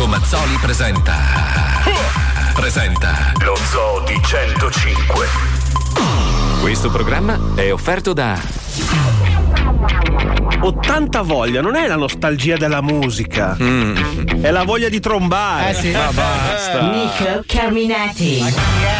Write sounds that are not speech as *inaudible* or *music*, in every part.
Marco Mazzoli presenta. Presenta. Lo Zoo di 105. Questo programma è offerto da. Ho tanta voglia, non è la nostalgia della musica, è la voglia di trombare. Eh sì. Ma basta. Nico Carminati.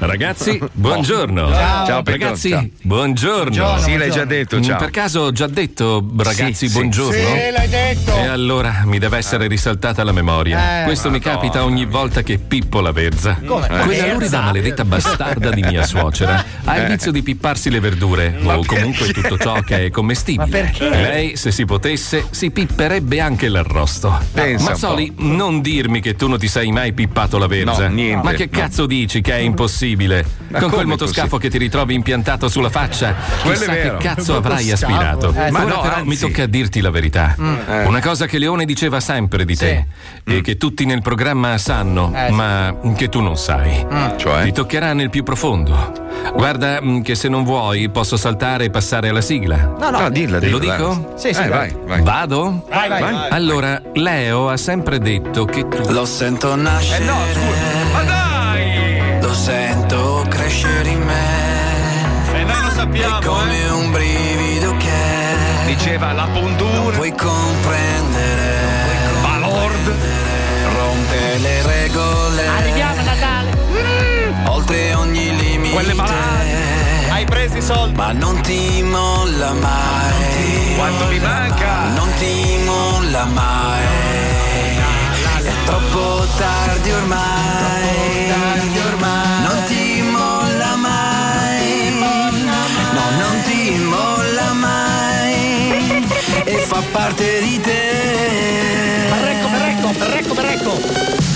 Ragazzi, *laughs* buongiorno. Ciao. Ciao, Ragazzi, ciao. buongiorno. Buongiorno. Sì, l'hai già detto, Mm, ciao. Per caso ho già detto, ragazzi, Sì, buongiorno? Sì, l'hai detto. E allora mi deve essere risaltata la memoria. Eh, Questo mi capita ogni volta che Pippo la verza. Come? Quella Verza? lurida maledetta bastarda di mia suocera ha il vizio di pipparsi le verdure o comunque tutto ciò che è commestibile. Ma perché? Lei, se si potesse, si pipperebbe anche l'arrosto. Pensa Mazzoli, non dirmi che tu non ti sei mai pippato la verza. No, niente, Ma che no. cazzo dici che è impossibile? Ma Con quel motoscafo che ti ritrovi impiantato sulla faccia, Quello è chissà che cazzo avrai aspirato. Eh, Ma no, però anzi. mi tocca dirti la verità. Eh. Una cosa che Leone diceva sempre di te e che tutti nel programma sanno, Eh, sì. ma che tu non sai. Cioè? Ti toccherà nel più profondo. Guarda mm, che se non vuoi posso saltare e passare alla sigla. No, no. No, dilla, Te dilla. lo dico? Sì, sì, Eh, vai. vai. Vado? Vai, vai. Vai. Allora, Leo ha sempre detto che tu Lo sento nascere, Eh no, scusa. Ma dai! Sento crescere in me. E noi lo È sappiamo, come un brivido che Diceva la non puntura, puoi comprendere. Valord. Rompe le regole. Arriviamo a Natale. Oltre ogni limite. Quelle malate. Hai preso i soldi. Ma non ti molla mai. Quanto mi manca? Non ti molla mai. È troppo tardi ormai. Non ti molla mai. No, non ti molla mai. E fa parte di te. Berrecco, berrecco, berrecco, berrecco.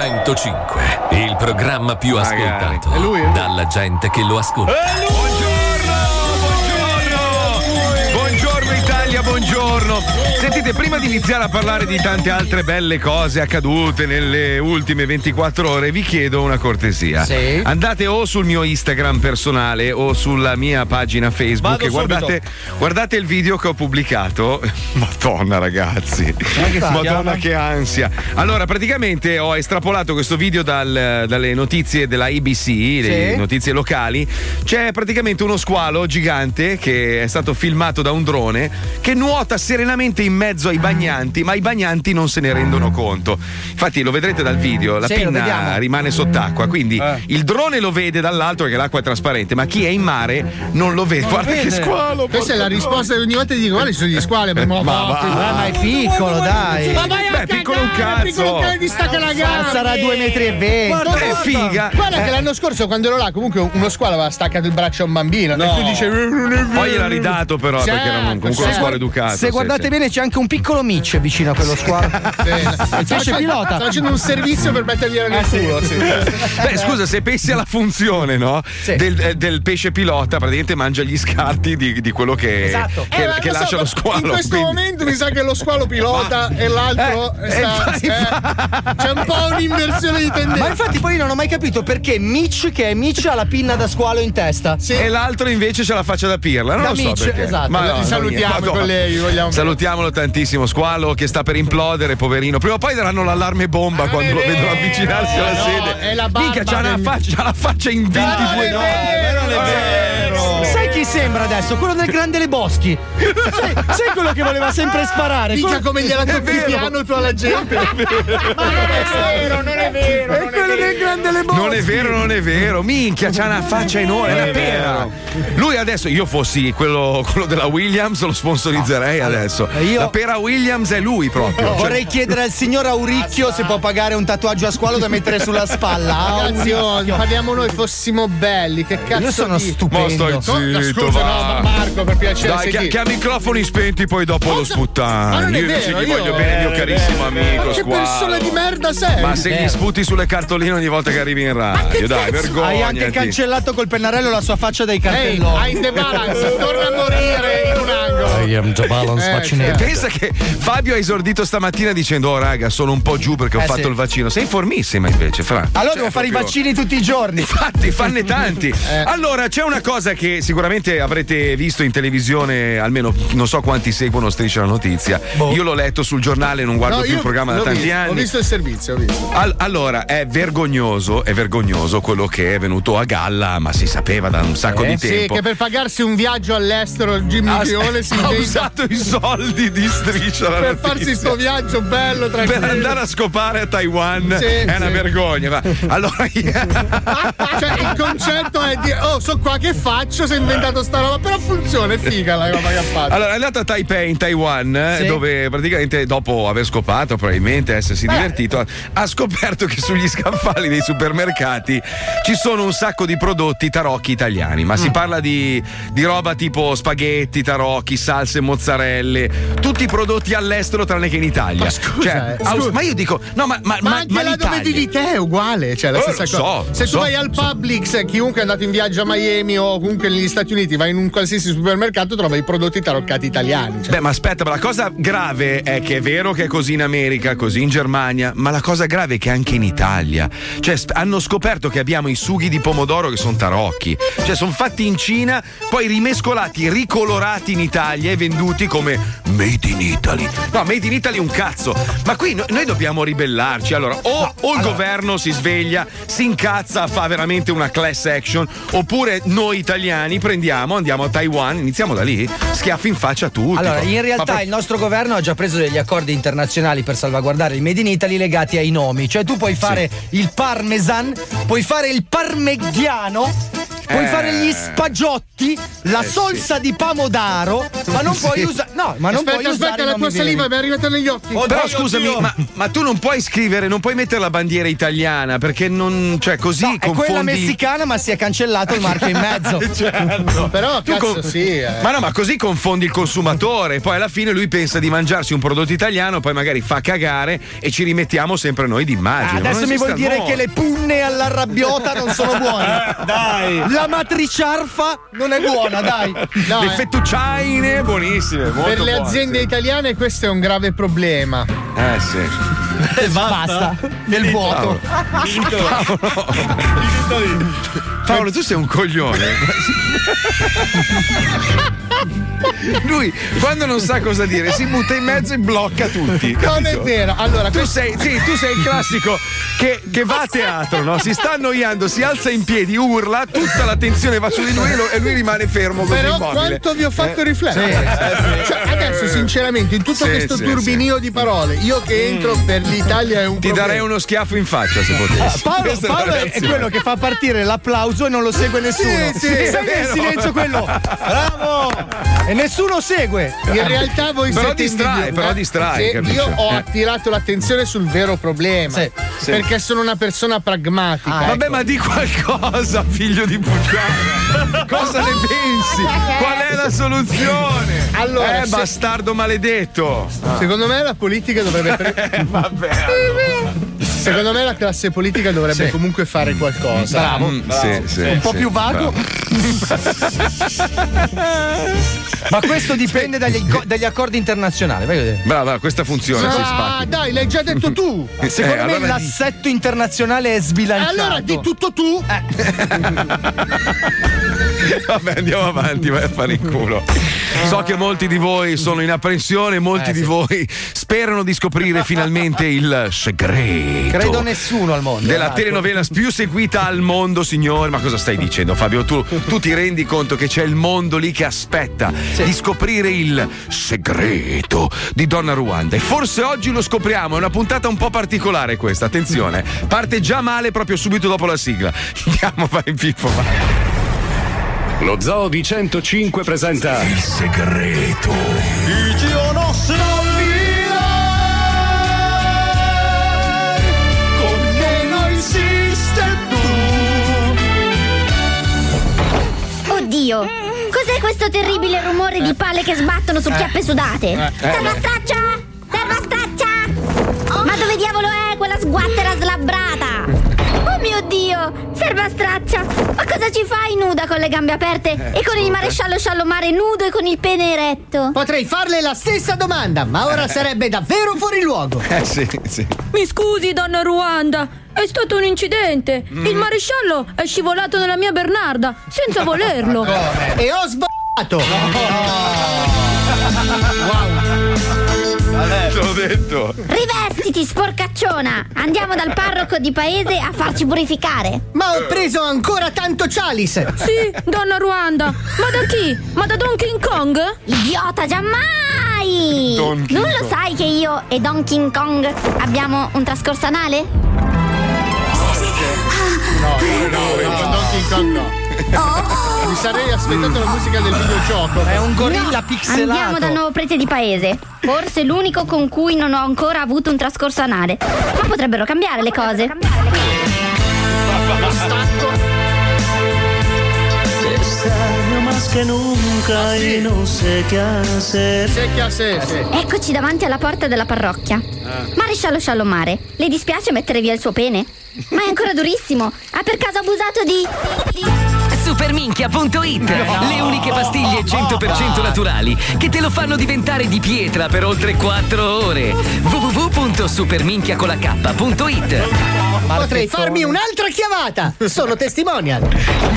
105, il programma più Magari. ascoltato È lui, eh? dalla gente che lo ascolta. Buongiorno, buongiorno! Buongiorno Italia, buongiorno! Sentite, prima di iniziare a parlare di tante altre belle cose accadute nelle ultime 24 ore, vi chiedo una cortesia. Sì. Andate o sul mio Instagram personale o sulla mia pagina Facebook Vado e guardate, guardate il video che ho pubblicato. *laughs* Madonna, ragazzi! Madonna, che ansia! Allora, praticamente ho estrapolato questo video dal- dalle notizie della ABC, le Sì. notizie locali. C'è praticamente uno squalo gigante che è stato filmato da un drone che nuota serenamente in mezzo ai bagnanti, ma i bagnanti non se ne rendono conto. Infatti, lo vedrete dal video, la Sì, pinna rimane sott'acqua, quindi il drone lo vede dall'alto perché l'acqua è trasparente, ma chi è in mare non lo vede. Guarda che squalo! Questa è la risposta che ogni volta ti dico, guarda, ci sono gli squali, ma, Ma va. Ah, ma è piccolo, dai. Ma vai a Beh, piccolo un cazzo. piccolo un cane ti stacca la gamba. Sarà due metri e venti. Guarda, è figa. Guarda che l'anno scorso quando ero là, comunque uno squalo aveva staccato il braccio a un bambino. E tu dicevi, "Eh, non è vero". Poi gliel'ha ridato però Certo, perché era un- comunque uno certo. squalo educato. Se guardate bene c'è anche un piccolo Mitch vicino a quello squalo. *laughs* Sì. Il pesce pilota. Sta facendo un servizio per mettergliela nel culo. sì. *laughs* Beh, scusa, se pensi alla funzione, no? Sì. Del, eh, del pesce pilota, praticamente mangia gli scarti di, di quello che, Esatto. che, Eh, ma che lo so, lascia lo squalo. In questo quindi- momento mi sa che lo squalo pilota e l'altro Eh, sta- eh, eh, c'è un po' un'inversione di tendenza. Ma infatti poi io non ho mai capito perché Mitch, che è Mitch, ha la pinna da squalo in testa. E l'altro invece c'ha la faccia da pirla. Non Da lo so Mitch, perché. esatto. Ma no, salutiamo. Madonna. colleghi, vogliamo- Salutiamolo tantissimo. Squalo che sta per implodere, poverino. Prima o poi daranno l'allarme bomba non quando lo vedono vero, avvicinarsi alla no, sede. è la Minchia, c'ha del- faccia, c'ha la faccia in 22 non nodi. è vero, Non è non vero. Sai chi sembra adesso? Quello del Grande Le Boschi. sai, sai quello che voleva sempre sparare? Mica Quello- come gliela tocchi vero. piano tu alla gente. Ma non è vero, non è vero. È quello del Grande Le Boschi. Non è vero, non è vero. Minchia, c'ha una faccia enorme, è una pera. Lui adesso, io fossi quello, quello della Williams, lo sponsorizzerei adesso. io- La pera Williams è lui proprio. Cioè, Vorrei chiedere al signor Auricchio se può pagare un tatuaggio a squalo da mettere sulla spalla. *laughs* Ragazzi, oh, parliamo noi fossimo belli. Che cazzo Io sono di... Ma stupendo. stai No, zitto, scusa, va. no, ma Marco, per piacere. Dai, che, chi? che a microfoni spenti poi dopo lo Ma sputtani. non è Io invece vero, gli io- voglio bene mio carissimo amico. Ma che Squalo. persona di merda sei? Ma se gli sputi sulle cartoline ogni volta che arrivi in radio, dai, vergogna. Hai anche cancellato col pennarello la sua faccia dai cartelloni. hai in the balance, *laughs* torna a morire in un angolo. I'm the balance Eh, vaccinated. Pensa che Fabio ha esordito stamattina dicendo: Oh, raga, sono un po' giù perché ho Eh, fatto sì. il vaccino. Sei formissima invece, Fra. Allora Cioè, devo fare i proprio- vaccini tutti i giorni. Infatti, fanne tanti. *laughs* Allora, c'è una cosa che sicuramente avrete visto in televisione, almeno non so quanti seguono Striscia la notizia. Io l'ho letto sul giornale, non guardo No, più il programma da tanti visto, anni. Ho visto il servizio, ho visto. Al- allora, è vergognoso, è vergognoso quello che è venuto a galla, ma si sapeva da un sacco di Sì, tempo. che per pagarsi un viaggio all'estero Jimmy *laughs* ha, Chione si ha usato i soldi di striscia per notizia. farsi sto viaggio bello tranquillo. per andare a scopare a Taiwan Sì, è una sì. vergogna. va. *laughs* Allora, *laughs* cioè il concetto è di oh so qua che faccio si è inventato sta roba però funziona è figa la roba che ha fatto allora è andato a Taipei in Taiwan, eh, Sì. dove praticamente dopo aver scopato, probabilmente essersi divertito, ha scoperto che sugli scaffali dei supermercati ci sono un sacco di prodotti tarocchi italiani. Ma Mm. si parla di, di roba tipo spaghetti, tarocchi, salse, mozzarelle, tutti prodotti all'estero tranne che in Italia. Ma scusa, Cioè, eh, scusa. ma io dico, no, ma, ma, ma ma- anche ma là dove vivi te è uguale, cioè la Eh, stessa so, cosa. Se tu so, vai al so. Publix, chiunque è andato in viaggio a Miami o comunque negli Stati Uniti, vai in un qualsiasi supermercato, trova i prodotti taroccati italiani. Cioè. Beh, ma aspetta, ma la cosa grave è che è vero che è così in America, così in Germania, ma la cosa grave è che anche in Italia. Cioè, sp- hanno scoperto che abbiamo i sughi di pomodoro che sono tarocchi. Cioè, sono fatti in Cina, poi rimescolati, ricolorati in Italia e venduti come made in Italy. No, made in Italy è un cazzo. Ma qui no- noi dobbiamo ribellarci. Allora, o, o il governo si sveglia, si incazza, fa veramente una class action, oppure noi italiani prendiamo, andiamo a Taiwan, iniziamo da lì, schiaffi in faccia a tutti. Allora, in realtà pro- il nostro governo ha già preso degli accordi internazionali per salvaguardare il Made in Italy legati ai nomi. Cioè, tu puoi fare il parmesan, puoi fare il parmigiano, puoi Eh. fare gli spagiotti, la salsa di pomodoro, ma non puoi usare. No, ma non aspetta, puoi usare. aspetta, la tua saliva mi è arrivata negli occhi. Però scusami, ma, ma tu non puoi scrivere, non puoi mettere la bandiera italiana perché non. cioè così No, è confondi. quella messicana, ma si è cancellato il marchio in mezzo. *laughs* Certo. Però Tu cazzo con- sì. eh. Ma no, ma così confondi il consumatore. Poi alla fine lui pensa di mangiarsi un prodotto italiano, poi magari fa cagare e ci rimettiamo sempre noi d'immagine. Ma Adesso mi vuoi dire amore. che le punne all'arrabbiota non sono buone? *laughs* Dai! La matriciarfa non è buona, dai. *laughs* No, Le eh, fettucciaine, buonissime. Molto per le buone, aziende sì. italiane questo è un grave problema. Eh sì. Basta. Nel vuoto. Paolo, tu sei un coglione. *laughs* Lui, quando non sa cosa dire, si butta in mezzo e blocca tutti. Non è capito? vero. Allora, Tu sei, sì, tu sei il classico che, che va a teatro, no? Si sta annoiando, si alza in piedi, urla, tutta l'attenzione va su di lui e lui rimane fermo Però immobile. quanto vi ho fatto Eh, riflettere? Cioè, adesso, sinceramente, in tutto Sì, questo sì, turbinio di parole, io che entro per l'Italia è un Ti problema. darei uno schiaffo in faccia se potessi. Paolo, è la Paolo è reazione. quello che fa partire l'applauso e non lo segue nessuno. Sì, sì, Sai è nel vero. silenzio quello. Bravo! E nessuno segue. In realtà voi Però siete distrae, però Eh, distrae? Io ho Eh. attirato l'attenzione sul vero problema. Sì, sì. Perché sono una persona pragmatica. Ah, Vabbè, ma di qualcosa, figlio di puttana. *laughs* Cosa ne pensi? Qual è la soluzione? Allora, eh, se- bastardo maledetto. Secondo me la politica dovrebbe. *laughs* Eh, vabbè. *laughs* Secondo me la classe politica dovrebbe Sì. comunque fare qualcosa. Bravo. Mm, sì, sì, Un po' più vago. *laughs* Ma questo dipende dagli, dagli accordi internazionali. Vai a vedere. Brava, questa funziona, Ah, dai, l'hai già detto tu. *laughs* Secondo Eh, me allora l'assetto internazionale è sbilanciato. Allora di tutto tu. *laughs* Vabbè, andiamo avanti, vai a fare in culo. So che molti di voi sono in apprensione, molti Eh, di sì. voi sperano di scoprire finalmente il segreto. Credo nessuno al mondo. Della Marco. telenovela più seguita al mondo, signori. Ma cosa stai dicendo, Fabio? Tu, tu ti rendi conto che c'è il mondo lì che aspetta di scoprire il segreto di Donna Ruanda. E forse oggi lo scopriamo. È una puntata un po' particolare questa. Attenzione, parte già male proprio subito dopo la sigla. *laughs* Andiamo, vai, Pippo. Vai. Lo Zoo di 105 presenta Il segreto. Oddio, cos'è questo terribile rumore di palle che sbattono su chiappe sudate? Serva straccia! Serva straccia! Ma dove diavolo è quella sguattera slabbrata? Oh mio mio Dio! Serva straccia! Ma cosa ci fai nuda con le gambe aperte e con il maresciallo sciallomare nudo e con il pene eretto? Potrei farle la stessa domanda, ma ora sarebbe davvero fuori luogo. Eh sì, sì. Mi scusi, donna Ruanda. È stato un incidente. Il maresciallo è scivolato nella mia Bernarda senza volerlo. E ho sbagliato. Te l'ho detto. Rivestiti, sporcacciona! Andiamo dal parroco di paese a farci purificare. Ma ho preso ancora tanto Chalice. Sì, donna Ruanda. Ma da chi? Ma da Donkey Kong? Idiota, giammai! Non lo Kong. sai che io e Donkey Kong abbiamo un trascorso anale? No, no, con Donkey Kong no. Mi sarei aspettato la musica del videogioco. È un gorilla pixelato. Andiamo dal nuovo prete di paese. Forse l'unico con cui non ho ancora avuto un trascorso anale. Ma potrebbero cambiare le cose. Te extraño más que nunca y no sé qué hacer. Sé che ha sé, sì. Eccoci davanti alla porta della parrocchia. Maresciallo Sciallomare, le dispiace mettere via il suo pene? Ma è ancora durissimo. Ha per caso abusato di. Superminchia.it Le uniche pastiglie 100% naturali che te lo fanno diventare di pietra per oltre 4 ore. www.superminchiacolak.it Potrei farmi un'altra chiavata. Sono testimonial.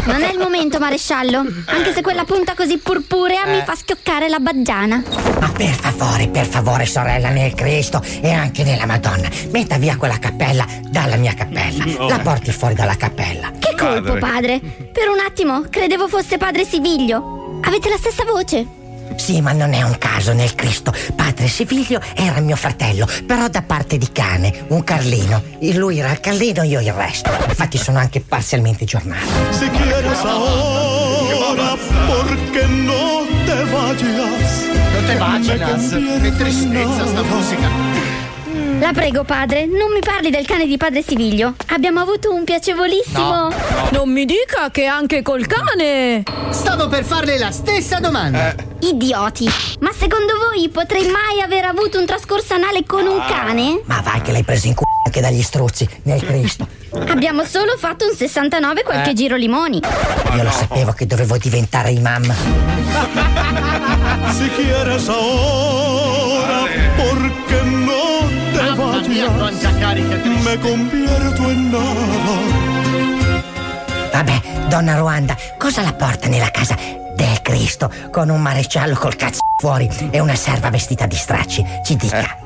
Non è il momento, maresciallo. Anche se quella punta così purpurea mi fa schioccare la baggiana. Ma per favore, per favore, sorella nel Cristo e anche nella Madonna, metta via quella cappella dalla mia cappella. La porti fuori dalla cappella. Che colpo, padre! Per un attimo credevo fosse padre Siviglio. Avete la stessa voce. Sì, ma non è un caso nel Cristo. Padre Siviglio era mio fratello, però da parte di cane, un Carlino. E Lui era il Carlino, io il resto. Infatti sono anche parzialmente giornale. Si ahora, porque no te vayas. Non te vacinas. Che tristezza sta musica. La prego, padre, non mi parli del cane di padre Siviglio. Abbiamo avuto un piacevolissimo. Non mi dica che anche col cane. Stavo per farle la stessa domanda. Idioti! Ma secondo voi potrei mai aver avuto un trascorso anale con un cane? Ma vai che l'hai preso in culo anche dagli struzzi, nel Cristo. Abbiamo solo fatto un 69 qualche giro limoni. Io lo sapevo che dovevo diventare imam. Si porque no vayas. Me convierto en nada. Vabbè, donna Ruanda, cosa la porta nella casa del Cristo con un maresciallo col cazzo fuori e una serva vestita di stracci? Ci dica.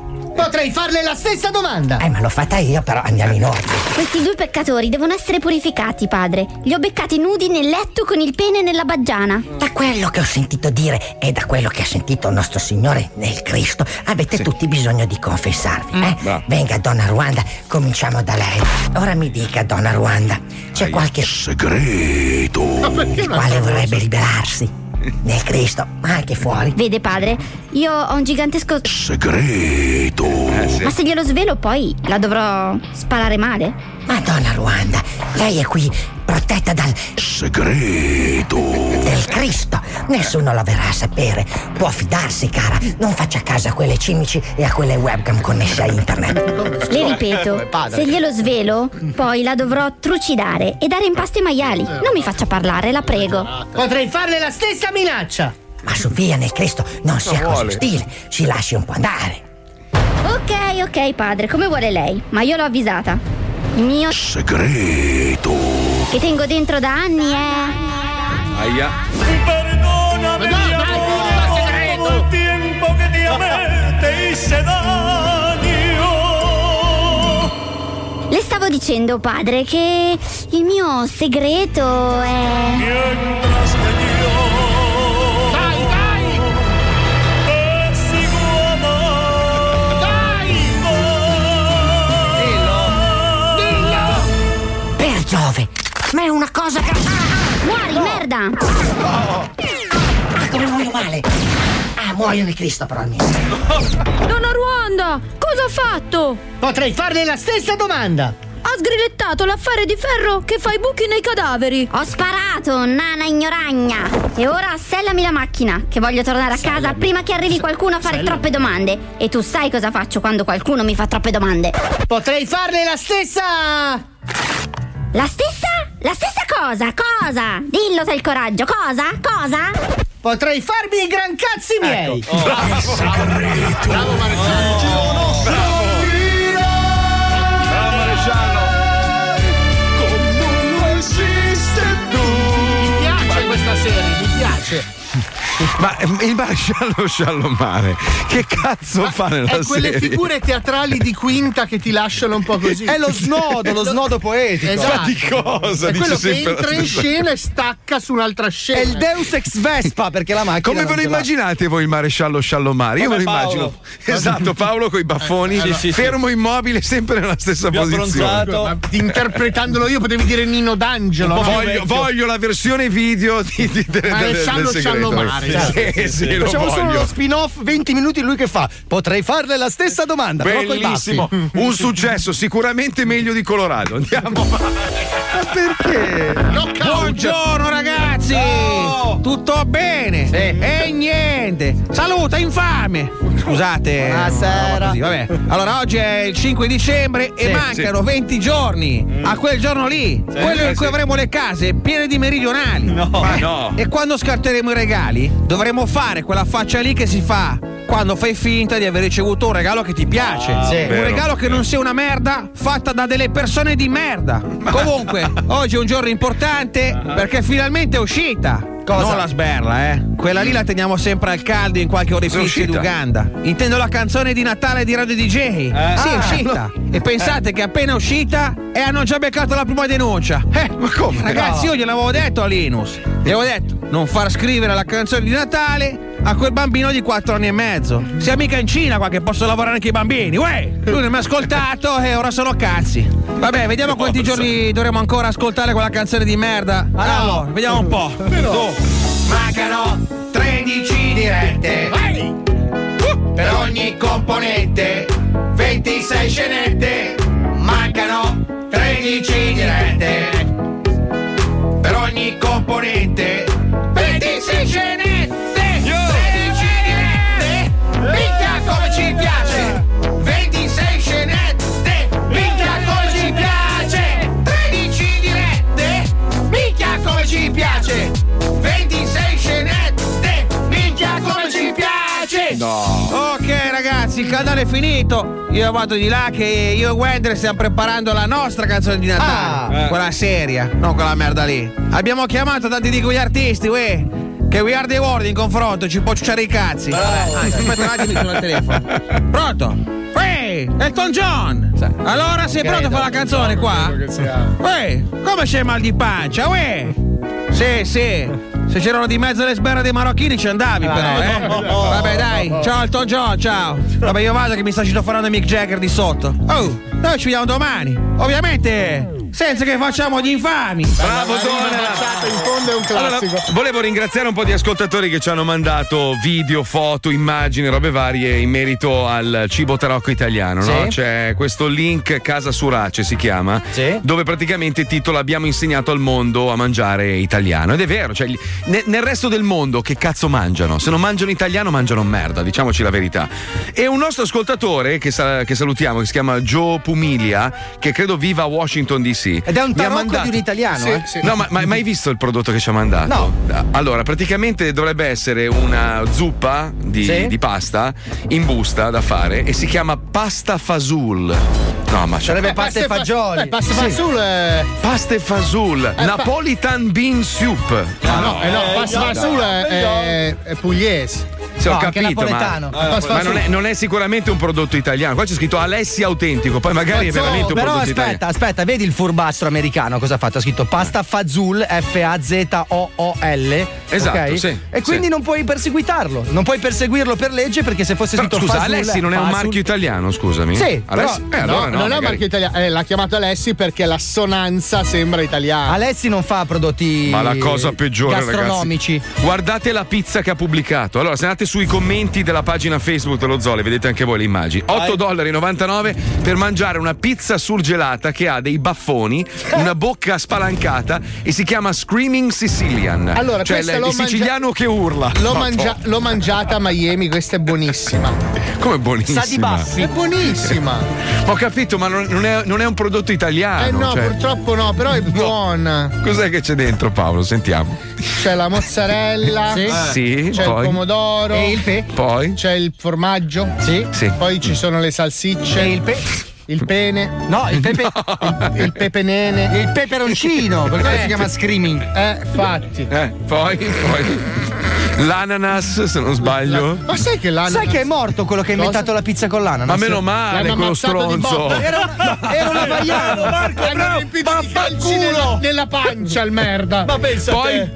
Potrei farle la stessa domanda. Eh, ma l'ho fatta io, però andiamo in ordine. Questi due peccatori devono essere purificati, padre. Li ho beccati nudi nel letto con il pene nella baggiana. Da quello che ho sentito dire e da quello che ha sentito nostro Signore nel Cristo, avete tutti bisogno di confessarvi. Eh? bravo. Venga, donna Ruanda, cominciamo da lei. Ora mi dica, donna Ruanda, c'è qualche segreto il quale vorrebbe liberarsi? Nel Cristo, ma anche fuori. Vede, padre, io ho un gigantesco. segreto Ma se glielo svelo, poi la dovrò sparare male? Madonna Ruanda, lei è qui protetta dal segreto del Cristo. Nessuno la verrà a sapere. Può fidarsi, cara. Non faccia caso a quelle cimici e a quelle webcam connesse a internet. Le ripeto, se glielo svelo, poi la dovrò trucidare e dare in pasto ai maiali. Non mi faccia parlare, la prego. Potrei farle la stessa minaccia. Ma su via nel Cristo, non sia così vuole. ostile. Ci lasci un po' andare. Ok, ok, padre, come vuole lei, ma io l'ho avvisata. Il mio segreto che tengo dentro da anni è. Aia. Perdóname, mi amor, todo el tiempo que te amé te hice daño. Le stavo dicendo, padre, che il mio segreto è. Giove! Ma è una cosa che. Muori, merda! Ah, come muoio male! Ah, muoio nel Cristo, però almeno. Donna Ruanda, cosa ha fatto? Potrei farle la stessa domanda. Ha sgrillettato l'affare di ferro che fa i buchi nei cadaveri. Ho sparato, nana ignoragna! E ora assellami la macchina, che voglio tornare a casa prima che arrivi qualcuno a fare troppe domande. E tu sai cosa faccio quando qualcuno mi fa troppe domande. Potrei farle la stessa. La stessa? La stessa cosa? Cosa? Dillo se hai il coraggio. Cosa? Cosa? Potrei farmi i gran cazzi miei. Ecco. Bravo, bravo Maresciallo. Ma ehm, il maresciallo *laughs* Sciallomare, che cazzo fa nella È quelle serie? figure teatrali di quinta che ti lasciano un po' così. È lo snodo, lo snodo poetico. Esatto. Ma di cosa? È Dice quello che entra in scena e stacca su un'altra scena. È il Deus ex Vespa perché la macchina. Come ve lo immaginate voi il maresciallo Sciallomare? Io Come me lo Paolo. immagino. Esatto, Paolo con i baffoni, Eh, sì, sì, fermo immobile, sempre nella stessa posizione. Ma interpretandolo io potevi dire Nino D'Angelo. no? Voglio, voglio la versione video di, di, del- del- Maresciallo del segreto. Sciallomare. Sì, sì, Facciamo solo uno spin-off 20 minuti lui che fa. Potrei farle la stessa domanda, però Bellissimo, baffi. *laughs* un successo sicuramente meglio di Colorado. Andiamo. Perché? Buongiorno ragazzi! Oh. Tutto bene? E niente! Saluta infame! Scusate. Buonasera. Così, vabbè. Allora, oggi è il 5 dicembre e Sì, mancano 20 giorni a quel giorno lì, quello in cui avremo le case piene di meridionali. Ma no. E quando scarteremo i regali, dovremo fare quella faccia lì che si fa quando fai finta di aver ricevuto un regalo che ti piace. Sì. Un regalo che non sia una merda fatta da delle persone di merda. Comunque, oggi è un giorno importante perché finalmente è uscita. Cosa? Non la sberla, eh. Quella lì la teniamo sempre al caldo in qualche orifizio di? Uganda. Intendo la canzone di Natale di Radio DJ. Sì, è Ah, uscita. E pensate che appena uscita e hanno già beccato la prima denuncia. Eh, Ma come? Ragazzi, io gliel'avevo detto a Linus. Gli avevo detto, non far scrivere la canzone di Natale a quel bambino di 4 anni e mezzo. Siamo mica in Cina qua che posso lavorare anche i bambini. Uè! Lui non mi ha ascoltato e ora sono cazzi. Vabbè, vediamo quanti giorni dovremo ancora ascoltare quella canzone di merda. Allora, vediamo un po'. Tu. Mancano 13 dirette. Per ogni componente 26 scenette. Mancano 13 dirette. Per ogni componente 26 scenette. Ragazzi, il canale è finito. Io vado di là che io e Wender stiamo preparando la nostra canzone di Natale. Ah. Quella seria, non quella merda lì. Abbiamo chiamato tanti di quegli artisti, uè. Che We Are The World in confronto ci può ciucciare i cazzi. Ah, aspetta un attimo, sono al telefono. *laughs* Pronto? Uè, Elton John! Allora sei pronto a fare la canzone qua? Uè, come c'è mal di pancia? Uè! Sì, sì. Se c'erano di mezzo le sberre dei marocchini ci andavi però, eh? Vabbè dai, ciao Elton John, ciao. Vabbè io vado che mi sta citofonando Mick Jagger di sotto. Oh, noi ci vediamo domani. Ovviamente, senza che facciamo gli infami. Bravo baciata in fondo è un classico. Allora, volevo ringraziare un po' di ascoltatori che ci hanno mandato video, foto, immagini, robe varie in merito al cibo tarocco italiano. no? Sì. C'è questo link Casa Surace si chiama, Sì. dove praticamente titola Abbiamo insegnato al mondo a mangiare italiano. Ed è vero, cioè, nel resto del mondo che cazzo mangiano? Se non mangiano italiano mangiano merda, diciamoci la verità. E un nostro ascoltatore che, sa- che salutiamo, che si chiama Joe Pumilia, che credo viva a Washington DC. Ed è un tarocco mandato- di un italiano, eh? No, ma, ma hai mai visto il prodotto che ci ha mandato? No. Allora, praticamente dovrebbe essere una zuppa di, Sì. di pasta in busta da fare e si chiama pasta fasul. No, ma Sarebbe Eh, pasta e fa- fagioli. Eh, pasta Sì. fasul. eh. Pasta e fasul. Napolitan bean soup. Ah, no, eh, no, pasta fasul è, è, è pugliese. No, ho capito, ma, ma non, è, non è sicuramente un prodotto italiano. Qua c'è scritto Alessi autentico, poi magari è Cazzo, veramente un Però prodotto aspetta, italiano. aspetta, vedi il furbastro americano cosa ha fatto? Ha scritto pasta Fazul, F-A-Z-O-O-L. Esatto, ok? sì, E quindi sì. non puoi perseguitarlo. Non puoi perseguirlo per legge perché se fosse Però, scritto scusa, Fazul, Alessi non è un Fazul- marchio italiano, scusami. Sì, Alessi, però- eh, allora no, no, non è un marchio italiano. Eh, l'ha chiamato Alessi perché l'assonanza sembra italiana. Alessi non fa prodotti Ma la cosa peggiore, gastronomici. ragazzi. Guardate la pizza che ha pubblicato. Allora, se andate sui commenti della pagina Facebook dello Zole, vedete anche voi le immagini. 8,99 dollari per mangiare una pizza surgelata che ha dei baffoni, *laughs* una bocca spalancata e si chiama Screaming Sicilian. Allora, cioè questa il, siciliano che urla. L'ho, No, mangia- l'ho mangiata a Miami, questa è buonissima. *laughs* Come buonissima? Sa di baffi. È buonissima. Ho capito, ma non, è, non è un prodotto italiano. Eh no, cioè- purtroppo no, però è *laughs* buona. Cos'è che c'è dentro, Paolo? Sentiamo. C'è la mozzarella, Sì. Sì, c'è poi? il pomodoro, E il pe? Poi? c'è il formaggio, Sì. Sì. poi ci sono le salsicce, E il pe? il pene, No, il pepe. *laughs* il pepenene. Il peperoncino, per quello Eh. si chiama screaming. Eh, fatti. Eh, poi, poi. L'ananas, se non sbaglio. Ma sai che l'ananas Sai che è morto quello che ha inventato la pizza con l'ananas? Ma meno male, quello stronzo. Era, era un havaiano, Marco. Hanno riempito di calci nella, nella pancia il merda. Ma pensa Poi, te.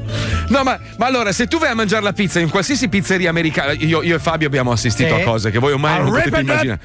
no, ma, ma allora, se tu vai a mangiare la pizza in qualsiasi pizzeria americana, io, io e Fabio abbiamo assistito Sì. a cose che voi ormai A non potete and immaginare.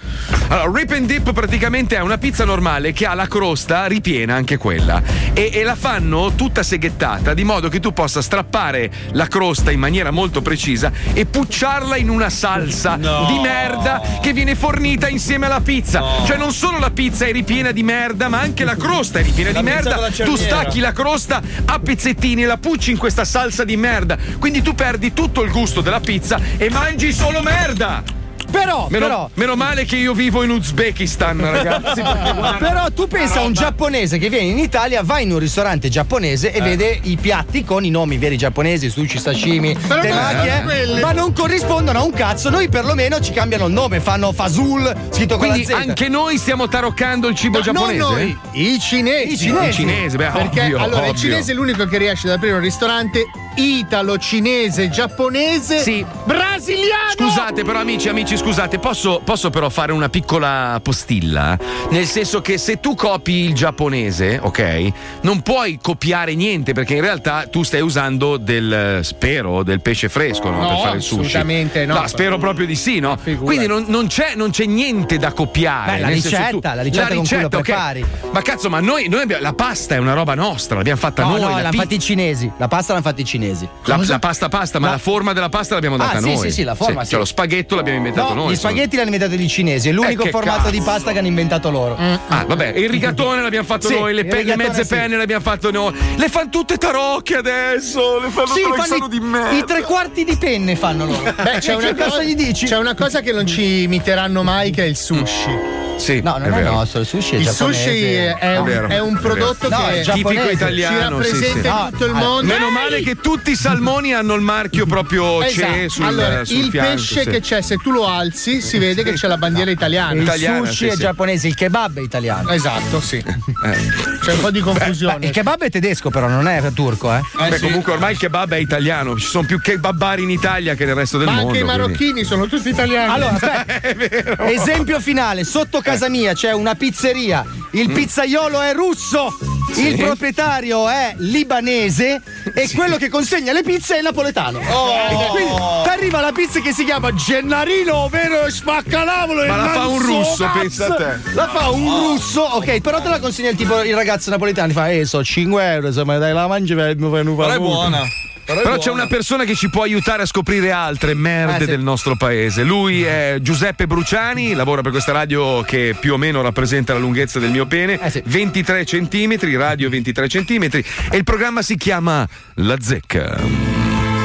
Allora, Rip and Dip praticamente è una pizza normale che ha la crosta ripiena anche quella e, e la fanno tutta seghettata di modo che tu possa strappare la crosta in maniera molto precisa e pucciarla in una salsa *laughs* di merda che viene fornita insieme alla pizza. Cioè non solo la pizza è ripiena di merda, ma anche la crosta è ripiena La di merda. Tu stacchi la crosta a pezzettini e la pucci in questa salsa di merda. Quindi tu perdi tutto il gusto della pizza e mangi solo merda. Però, Meno, però. meno male che io vivo in Uzbekistan, *laughs* ragazzi. *laughs* Però tu pensa a un giapponese che viene in Italia, va in un ristorante giapponese Eh. e vede i piatti con i nomi veri giapponesi, sushi, sashimi, Però non temaki, eh, ma non corrispondono a un cazzo. Noi perlomeno ci cambiano il nome, fanno fasul scritto con Quindi la Z. anche noi stiamo taroccando il cibo No, giapponese? non noi, i cinesi. I cinesi. I cinesi, beh, Perché ovvio, allora il ovvio. cinese è l'unico che riesce ad aprire un ristorante italo, cinese, giapponese, Sì. brasiliano. Scusate, però, amici, amici, scusate, posso, posso però fare una piccola postilla? Nel senso che se tu copi il giapponese, ok, non puoi copiare niente perché in realtà tu stai usando del, spero, del pesce fresco no, No, per fare il sushi. assolutamente no. spero proprio di sì, no? Quindi non, non c'è, non c'è niente da copiare. Beh, la ricetta, la ricetta con cui lo ok. prepari. Ma cazzo, ma noi, noi abbiamo, la pasta è una roba nostra, l'abbiamo fatta No, noi. no, la l'hanno pi- fatti i cinesi. La pasta l'hanno fatti i cinesi. la, la pasta pasta, ma No. la forma della pasta l'abbiamo data Ah, sì, noi. sì, sì, la forma, sì. Cioè lo spaghetto l'abbiamo inventato No, noi. gli spaghetti l'hanno inventato i cinesi, è l'unico Eh, formato di cazzo. pasta che hanno inventato loro. Ah, vabbè, il rigatone l'abbiamo fatto Sì, noi, le, pe- le mezze sì. penne l'abbiamo fatto noi. Le fanno tutte tarocche adesso, le fanno Sì, fanno i, di merda. i tre quarti di penne fanno loro. Beh, c'è E una, cosa, gli dici? c'è una cosa che non ci imiteranno mai che è il sushi. Sì, No, non è, vero. nostro, il sushi è Il giapponese. sushi è, è vero, è un è prodotto. No, che è. Tipico italiano, si sì, rappresenta sì. in tutto il mondo. Meno male che tutti i salmoni hanno il marchio proprio CE Esatto. sul, allora, sul il fianco, pesce sì. che c'è, se tu lo alzi, si vede che c'è la bandiera italiana. Il Italiana, sushi sì, è sì. giapponese, il kebab è italiano. Esatto, sì. Eh. C'è un po' di confusione. Il kebab è tedesco, però non è turco, eh. Eh, Beh, sì. comunque ormai il kebab è italiano, ci sono più kebabari in Italia che nel resto del Ma mondo. anche i quindi- marocchini sono tutti italiani. *laughs* Allora, aspetta. Esempio finale, sotto casa mia c'è una pizzeria, il Mm. pizzaiolo è russo, il proprietario è libanese e quello che consegna le pizze è napoletano. E quindi ti arriva la pizza che si chiama Gennarino, ovvero spaccalavolo Ma la fa un russo, pensa a te. La fa un russo, ok, però te la consegna il tipo il ragazzo napoletano, ti fa, eh, so 5 euro, me dai la mangi, mi fai un Però è buona. Però c'è una persona che ci può aiutare a scoprire altre merde Eh, sì. del nostro paese. Lui è Giuseppe Bruciani, lavora per questa radio che più o meno rappresenta la lunghezza del mio pene, Eh, sì. 23 centimetri, radio 23 centimetri, e il programma si chiama La Zecca.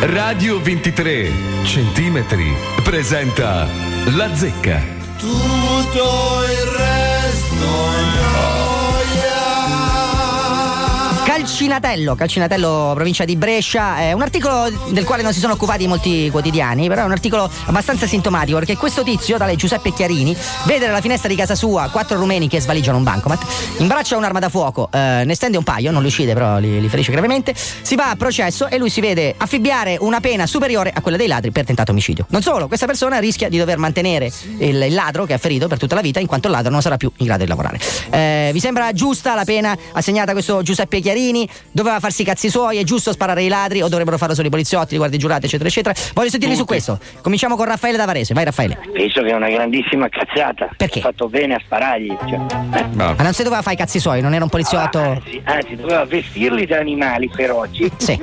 Radio 23 centimetri presenta La Zecca. Tutto il resto Calcinatello, Calcinatello, provincia di Brescia, è un articolo del quale non si sono occupati molti quotidiani, però è un articolo abbastanza sintomatico perché questo tizio, tale Giuseppe Chiarini, vede dalla finestra di casa sua quattro rumeni che svaligiano un bancomat, ha un'arma da fuoco, eh, ne stende un paio, non li uccide però li, li ferisce gravemente, si va a processo e lui si vede affibbiare una pena superiore a quella dei ladri per tentato omicidio. Non solo, questa persona rischia di dover mantenere il, il ladro che ha ferito per tutta la vita in quanto il ladro non sarà più in grado di lavorare. Eh, vi sembra giusta la pena assegnata a questo Giuseppe Chiarini? Doveva farsi i cazzi suoi? È giusto sparare ai ladri o dovrebbero farlo solo i poliziotti, i guardie giurati, eccetera, eccetera? Voglio sentirvi su questo. Cominciamo con Raffaele da Varese. Vai Raffaele. Penso che è una grandissima cazzata. Perché? Ha fatto bene a sparargli. Cioè, eh, Ma non si doveva fare i cazzi suoi, non era un poliziotto. anzi, anzi, doveva vestirli da animali feroci Sì.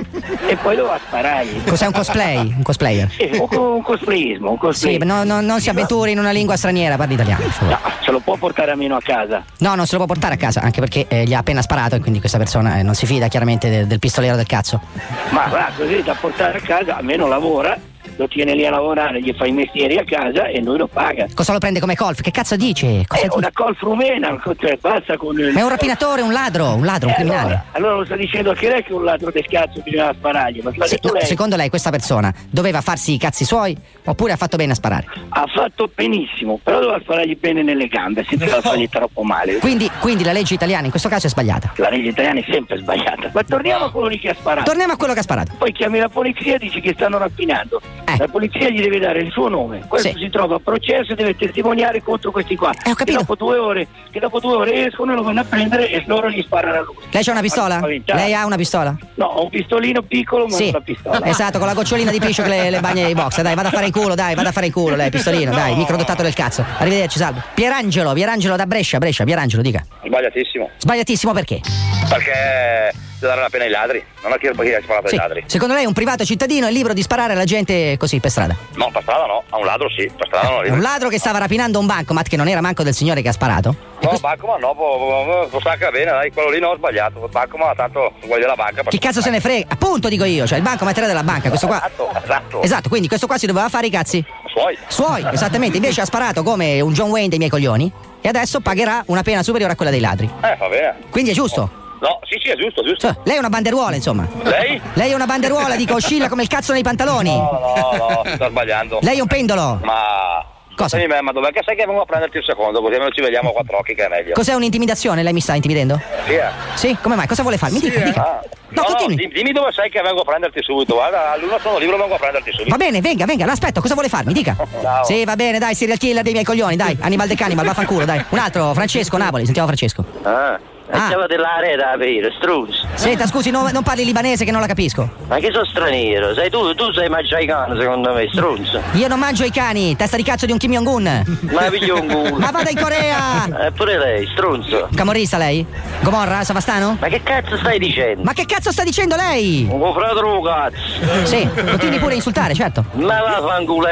e poi doveva sparargli. Cos'è un cosplay? Un cosplayer? Sì, un, un cosplayismo, un cosplay. Sì, no, no, non si avventuri in una lingua straniera, parli italiano. No, ce lo può portare a meno a casa. No, non se lo può portare a casa, anche perché eh, gli ha appena sparato e quindi questa persona eh, non si fida chiaramente de- del pistolero del cazzo. Ma va così da portare a casa, almeno lavora lo tiene lì a lavorare, gli fa i mestieri a casa e lui lo paga. Cosa lo prende come colf? Che cazzo dice? Cosa È dice? una col frumena, cioè basta con il... Ma è un rapinatore, un ladro, un ladro, un Eh, criminale. allora, allora lo sta dicendo anche lei che un ladro del cazzo bisognava sparargli, ma Se- detto no, lei. secondo lei questa persona doveva farsi i cazzi suoi oppure ha fatto bene a sparare? Ha fatto benissimo, però doveva sparargli bene nelle gambe, senza fargli troppo male. Quindi, quindi la legge italiana in questo caso è sbagliata. La legge italiana è sempre sbagliata. Ma torniamo a quello che ha sparato. Torniamo a quello che ha sparato. Poi chiami la polizia e dici che stanno rapinando. La polizia gli deve dare il suo nome. Questo Eh. Sì. si trova a processo e deve testimoniare contro questi qua. Eh. Che dopo due ore, che dopo due ore escono, lo vanno a prendere e loro gli sparano a lui. Lei c'ha una pistola? Lei ha una pistola? No, ho un pistolino piccolo, ma Sì. una pistola. Esatto, con la gocciolina di piscio che le, le bagna i box. Dai, vada a fare in culo, dai, vada a fare in culo, lei, pistolino, dai, microdotato del cazzo. Arrivederci, salve. Pierangelo, Pierangelo da Brescia, Brescia, Pierangelo, dica. Sbagliatissimo. Sbagliatissimo perché? Perché deve dare la pena ai ladri. Non a chi ha sparato ai ladri. Secondo lei un privato cittadino è libero di sparare alla gente così per strada? No, per strada no. A un ladro sì, per strada no. È un ladro che stava rapinando un bancomat che non era manco del signore che ha sparato? No, Bacoma no, può, può, bene, dai, quello lì no ho sbagliato. Bacoma tanto guardia la banca. Chi cazzo se ne frega? Appunto dico io, cioè il bancomat era della banca, questo qua. Esatto, esatto. Esatto, quindi questo qua si doveva fare i cazzi Suoi. suoi, esattamente. Invece ha sparato come un John Wayne dei miei coglioni e adesso pagherà una pena superiore a quella dei ladri. Eh, va bene. Quindi è giusto. No, sì, sì, è giusto, giusto. Cioè, lei è una banderuola, insomma. Lei? Lei è una banderuola, dico, oscilla come il cazzo nei pantaloni. No, no, no, sta *laughs* sbagliando. Lei è un pendolo. Ma. Cosa? Sì, ma dov'è che sai che vengo a prenderti il secondo, così almeno ci vediamo a quattro occhi che è meglio. Cos'è un'intimidazione? Lei mi sta intimidendo? Sì, eh. Sì? Come mai? Cosa vuole fare? Mi dica, dica. Ah. No, No, no, dimmi dove sei che vengo a prenderti subito. Guarda, all'uno sono libero, vengo a prenderti subito. Va bene, venga, venga, l'aspetto, cosa vuole farmi? Dica. *laughs* Ciao. Sì, va bene, dai, serial killer dei miei coglioni, dai. Animal de Cannibal, vaffanculo, dai. Un altro, Francesco, Napoli, sentiamo Francesco. Ah, Ah. stavo dell'area da aprire, struz. Senta, scusi, non, non parli libanese che non la capisco. Ma che sono straniero? Sei tu, tu sei magiacano secondo me, strunzo. Io non mangio i cani, testa di cazzo di un Kim Jong-un. Ma piglio un culo. Ma vada in Corea! *laughs* Eh, pure lei, strunzo. Camorrista lei? Gomorra, Savastano? Ma che cazzo stai dicendo? Ma che cazzo sta dicendo lei? Un fratello cazzo. Sì, continui pure a insultare, certo. Ma va a fanculo.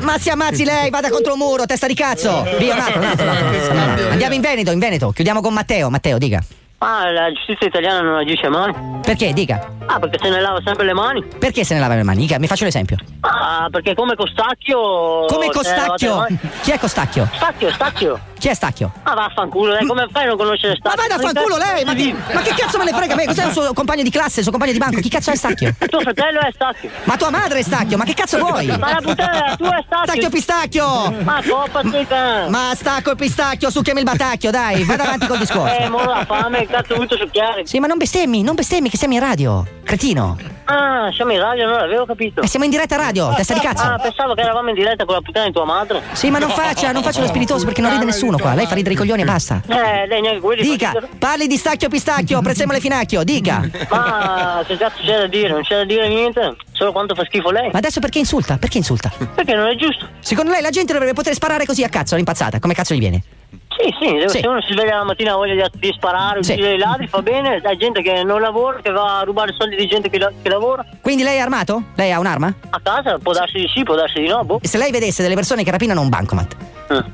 Ma si ammazzi lei, vada contro un muro, testa di cazzo! Via, un altro, un altro, un altro. Andiamo in Veneto, in Veneto. Chiudiamo con Matteo. Matteo, dica. Ah, la giustizia italiana non agisce mai. Perché? Dica. Ah, perché se ne lava sempre le mani. Perché se ne lava le mani? Mi faccio l'esempio. Ah, perché come Costacchio. Come le Costacchio? Chi è Costacchio? Stacchio, Stacchio. Chi è Stacchio? Ah, vaffanculo, lei come fai a non conoscere Ma Stacchio? vada a fanculo lei! Ma, chi- ma che cazzo me ne frega a me? Cos'è un suo compagno di classe, il suo compagno di banco? Chi cazzo è Stacchio? Tuo fratello è Stacchio. Ma tua madre è Stacchio, ma che cazzo vuoi? Ma la puttana, tu è Stacchio. Stacchio pistacchio! Ma coppa te Ma stacco il pistacchio, succhiami il batacchio, dai, vada avanti col discorso. Eh, mo la fame, cazzo, tutto succhiare. Sì, ma non bestemmi, non bestemmi che siamo in radio. Cretino. Ah, siamo in radio, non l'avevo capito. E siamo in diretta radio, testa di cazzo. Ah, pensavo che eravamo in diretta con la puttana di tua madre. Sì, ma non faccia, non faccia lo spiritoso perché non ride nessuno qua. Lei fa ridere i coglioni e basta. Eh, lei neanche quelli. Dica, parli di stacchio pistacchio, *laughs* prezzemolo finacchio, dica. Ma che cazzo c'è da dire? Non c'è da dire niente. Solo quanto fa schifo lei. Ma adesso perché insulta? Perché insulta? Perché non è giusto? Secondo lei la gente dovrebbe poter sparare così a cazzo, all'impazzata? Come cazzo gli viene? Sì, sì, Sì. se uno si sveglia la mattina ha voglia di, di sparare, Sì. uccidere i ladri, fa bene. C'è gente che non lavora, che va a rubare soldi di gente che, la- che lavora. Quindi lei è armato? Lei ha un'arma? A casa può darsi di sì, può darsi di no, boh. Se lei vedesse delle persone che rapinano un bancomat,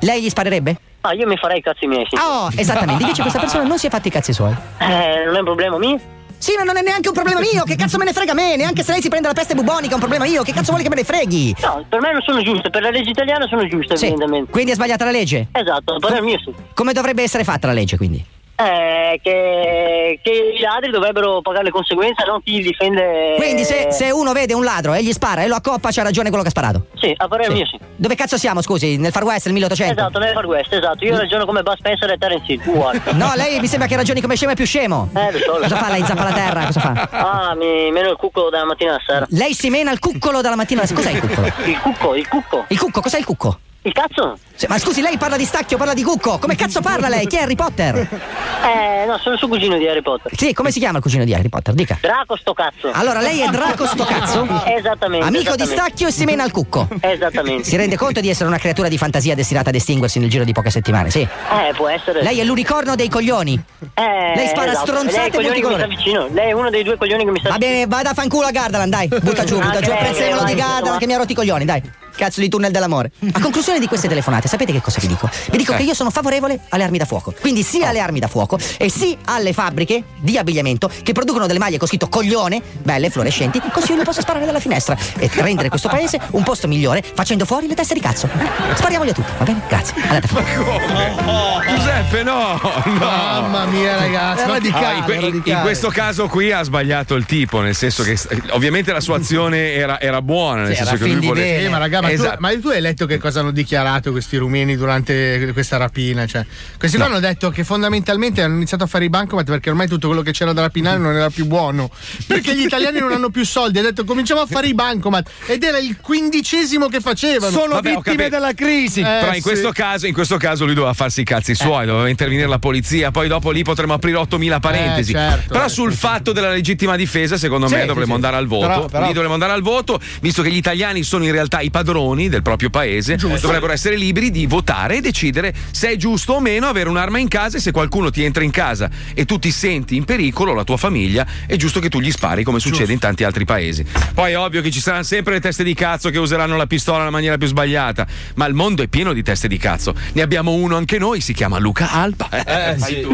lei gli sparerebbe? Ah, io mi farei i cazzi miei, sì. Oh, esattamente. Invece questa persona non si è fatti i cazzi suoi. Eh, non è un problema mio. Sì, ma non è neanche un problema mio. Che cazzo me ne frega a me? Neanche se lei si prende la peste bubonica è un problema io. Che cazzo vuole che me ne freghi? No, per me non sono giuste, per la legge italiana sono giuste, Sì. evidentemente. Quindi è sbagliata la legge? Esatto, per mio sì. Come dovrebbe essere fatta la legge, quindi? Eh, che, che i ladri dovrebbero pagare le conseguenze, non chi difende. Quindi se, se uno vede un ladro e gli spara e lo accoppa, c'ha ragione quello che ha sparato. Sì, a parere Sì. mio sì. Dove cazzo siamo, scusi? Nel Far West, nel 1800? Esatto, nel Far West, esatto. Io ragiono come Buzz Spencer e Terence Hill, uguale. *laughs* No, lei mi sembra che ragioni come scemo e più scemo. Eh, lo so. Cosa fa lei? Zappa la terra? Cosa fa? Ah, mi meno il cucco dalla mattina alla sera. Lei si mena il cuccolo dalla mattina alla sera. Cos'è il cuccolo? Il cucco, il cucco. Il cucco, cos'è il cucco? Il cazzo? Sì, ma scusi, lei parla di stacchio, parla di cucco. Come cazzo parla lei? Chi è Harry Potter? *laughs* Eh, no, sono il suo cugino di Harry Potter. Sì, come si chiama il cugino di Harry Potter? Dica. Draco sto cazzo. Allora, lei è Draco sto cazzo? *laughs* Esattamente. Amico di esattamente. stacchio e si mena al cucco. Esattamente. Si rende conto di essere una creatura di fantasia destinata ad estinguersi nel giro di poche settimane, sì. Eh, può essere. Lei è l'unicorno dei coglioni. Eh, Lei spara esatto. stronzate Lei è che mi vicino. Lei è uno dei due coglioni che mi sta Va bene, vada a fanculo a Gardaland, dai. Butta giù, butta Anche giù. vai, di Gardaland che mi ha rotto i coglioni, dai. Cazzo di tunnel dell'amore. A conclusione di queste telefonate, sapete che cosa vi dico? Vi dico Eh. che io sono favorevole alle armi da fuoco. Quindi sì alle armi da fuoco e sì alle fabbriche di abbigliamento che producono delle maglie con scritto coglione, belle, fluorescenti, così io le posso sparare dalla finestra e rendere questo paese un posto migliore facendo fuori le teste di cazzo. Spariamoli a tutti, va bene? Grazie. Andate a fare. Giuseppe, no, no. Mamma mia, ragazzi. Ah, ma- in, que- in- in questo caso qui ha sbagliato il tipo, nel senso che ovviamente la sua azione era, era buona, nel senso che lui voleva. Eh, ma raga, ma, Esatto. tu, ma tu hai letto che cosa hanno dichiarato questi rumeni durante questa rapina? Cioè, questi qua No. hanno detto che fondamentalmente hanno iniziato a fare i bancomat perché ormai tutto quello che c'era da rapinare non era più buono. Perché gli italiani non hanno più soldi. Ha detto cominciamo a fare i bancomat. Ed era il quindicesimo che facevano. Vabbè, ho capito. crisi. Però in questo, caso, in questo caso lui doveva farsi i cazzi suoi, doveva intervenire la polizia, poi dopo lì potremmo aprire 8000 parentesi. Eh, certo, però eh, sul fatto della legittima difesa, secondo Sì, me sì, dovremmo sì. andare al voto. Però- però- Lì dovremmo andare al voto, visto che gli italiani sono in realtà i padroni del proprio paese, dovrebbero essere liberi di votare e decidere se è giusto o meno avere un'arma in casa e se qualcuno ti entra in casa e tu ti senti in pericolo, la tua famiglia, è giusto che tu gli spari come succede in tanti altri paesi. Poi è ovvio che ci saranno sempre le teste di cazzo che useranno la pistola nella maniera più sbagliata, ma il mondo è pieno di teste di cazzo. Ne abbiamo uno anche noi, si chiama Luca Alba. Eh, sì. tu.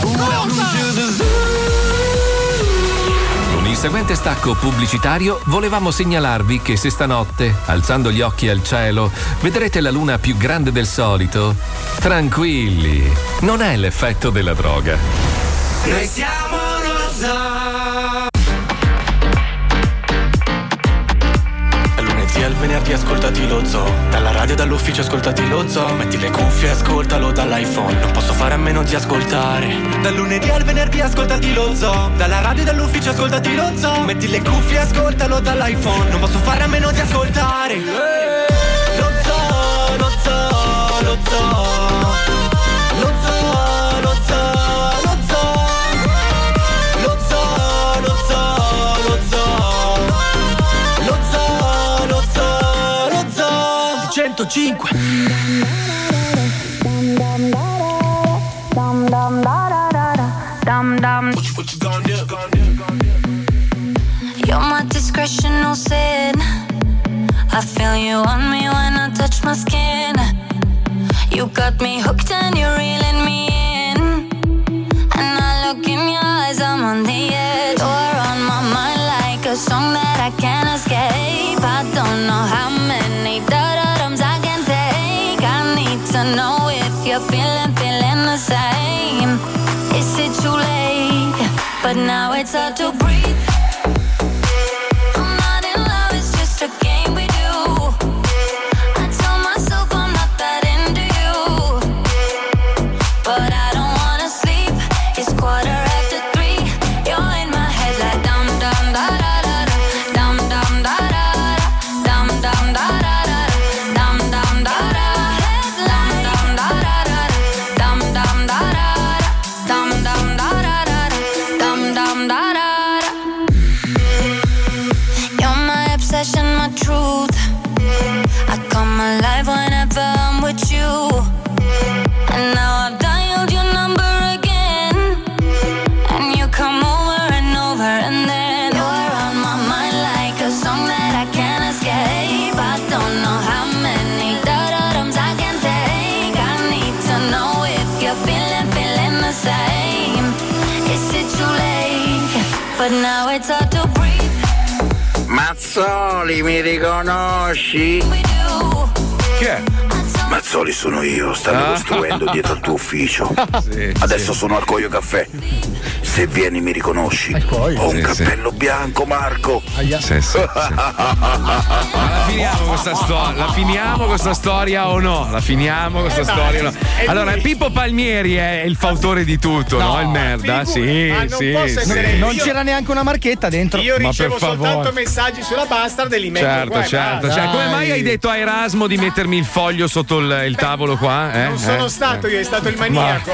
Con il seguente stacco pubblicitario volevamo segnalarvi che se stanotte, alzando gli occhi al cielo, vedrete la luna più grande del solito, tranquilli, non è l'effetto della droga. Noi siamo lo venerdì ascoltati lo zoo. Dalla radio dall'ufficio ascoltati lo zoo. Metti le cuffie e ascoltalo dall'iPhone. Non posso fare a meno di ascoltare. Dal lunedì al venerdì ascoltati lo zoo. Dalla radio dall'ufficio ascoltati lo zoo. Metti le cuffie e ascoltalo dall'iPhone. Non posso fare a meno di ascoltare 105 You're my discretional sin. I feel you on me when I touch my skin. You got me hooked and you're reeling me mi riconosci? Chi è? Mazzoli sono io, stanno Ah. costruendo dietro al tuo ufficio. *laughs* Sì, Adesso sì. sono al Coio Caffè. Se vieni mi riconosci. Ho un Sì, sì. cappello bianco, Marco. Sì, sì, sì. *laughs* Ma la finiamo questa storia? La finiamo questa storia o no? La finiamo questa Eh, dai, storia o no? Allora, Pippo Palmieri è il fautore di tutto, no? Il merda? Sì, ma non sì, posso sì. non c'era neanche una marchetta dentro. Io Ma ricevo per favore. soltanto messaggi sulla bastard e li metto Certo, qua certo, cioè, come mai hai detto a Erasmo di mettermi il foglio sotto il, il tavolo qua? eh? Non sono Eh? stato Eh. io, è stato il Ma, maniaco.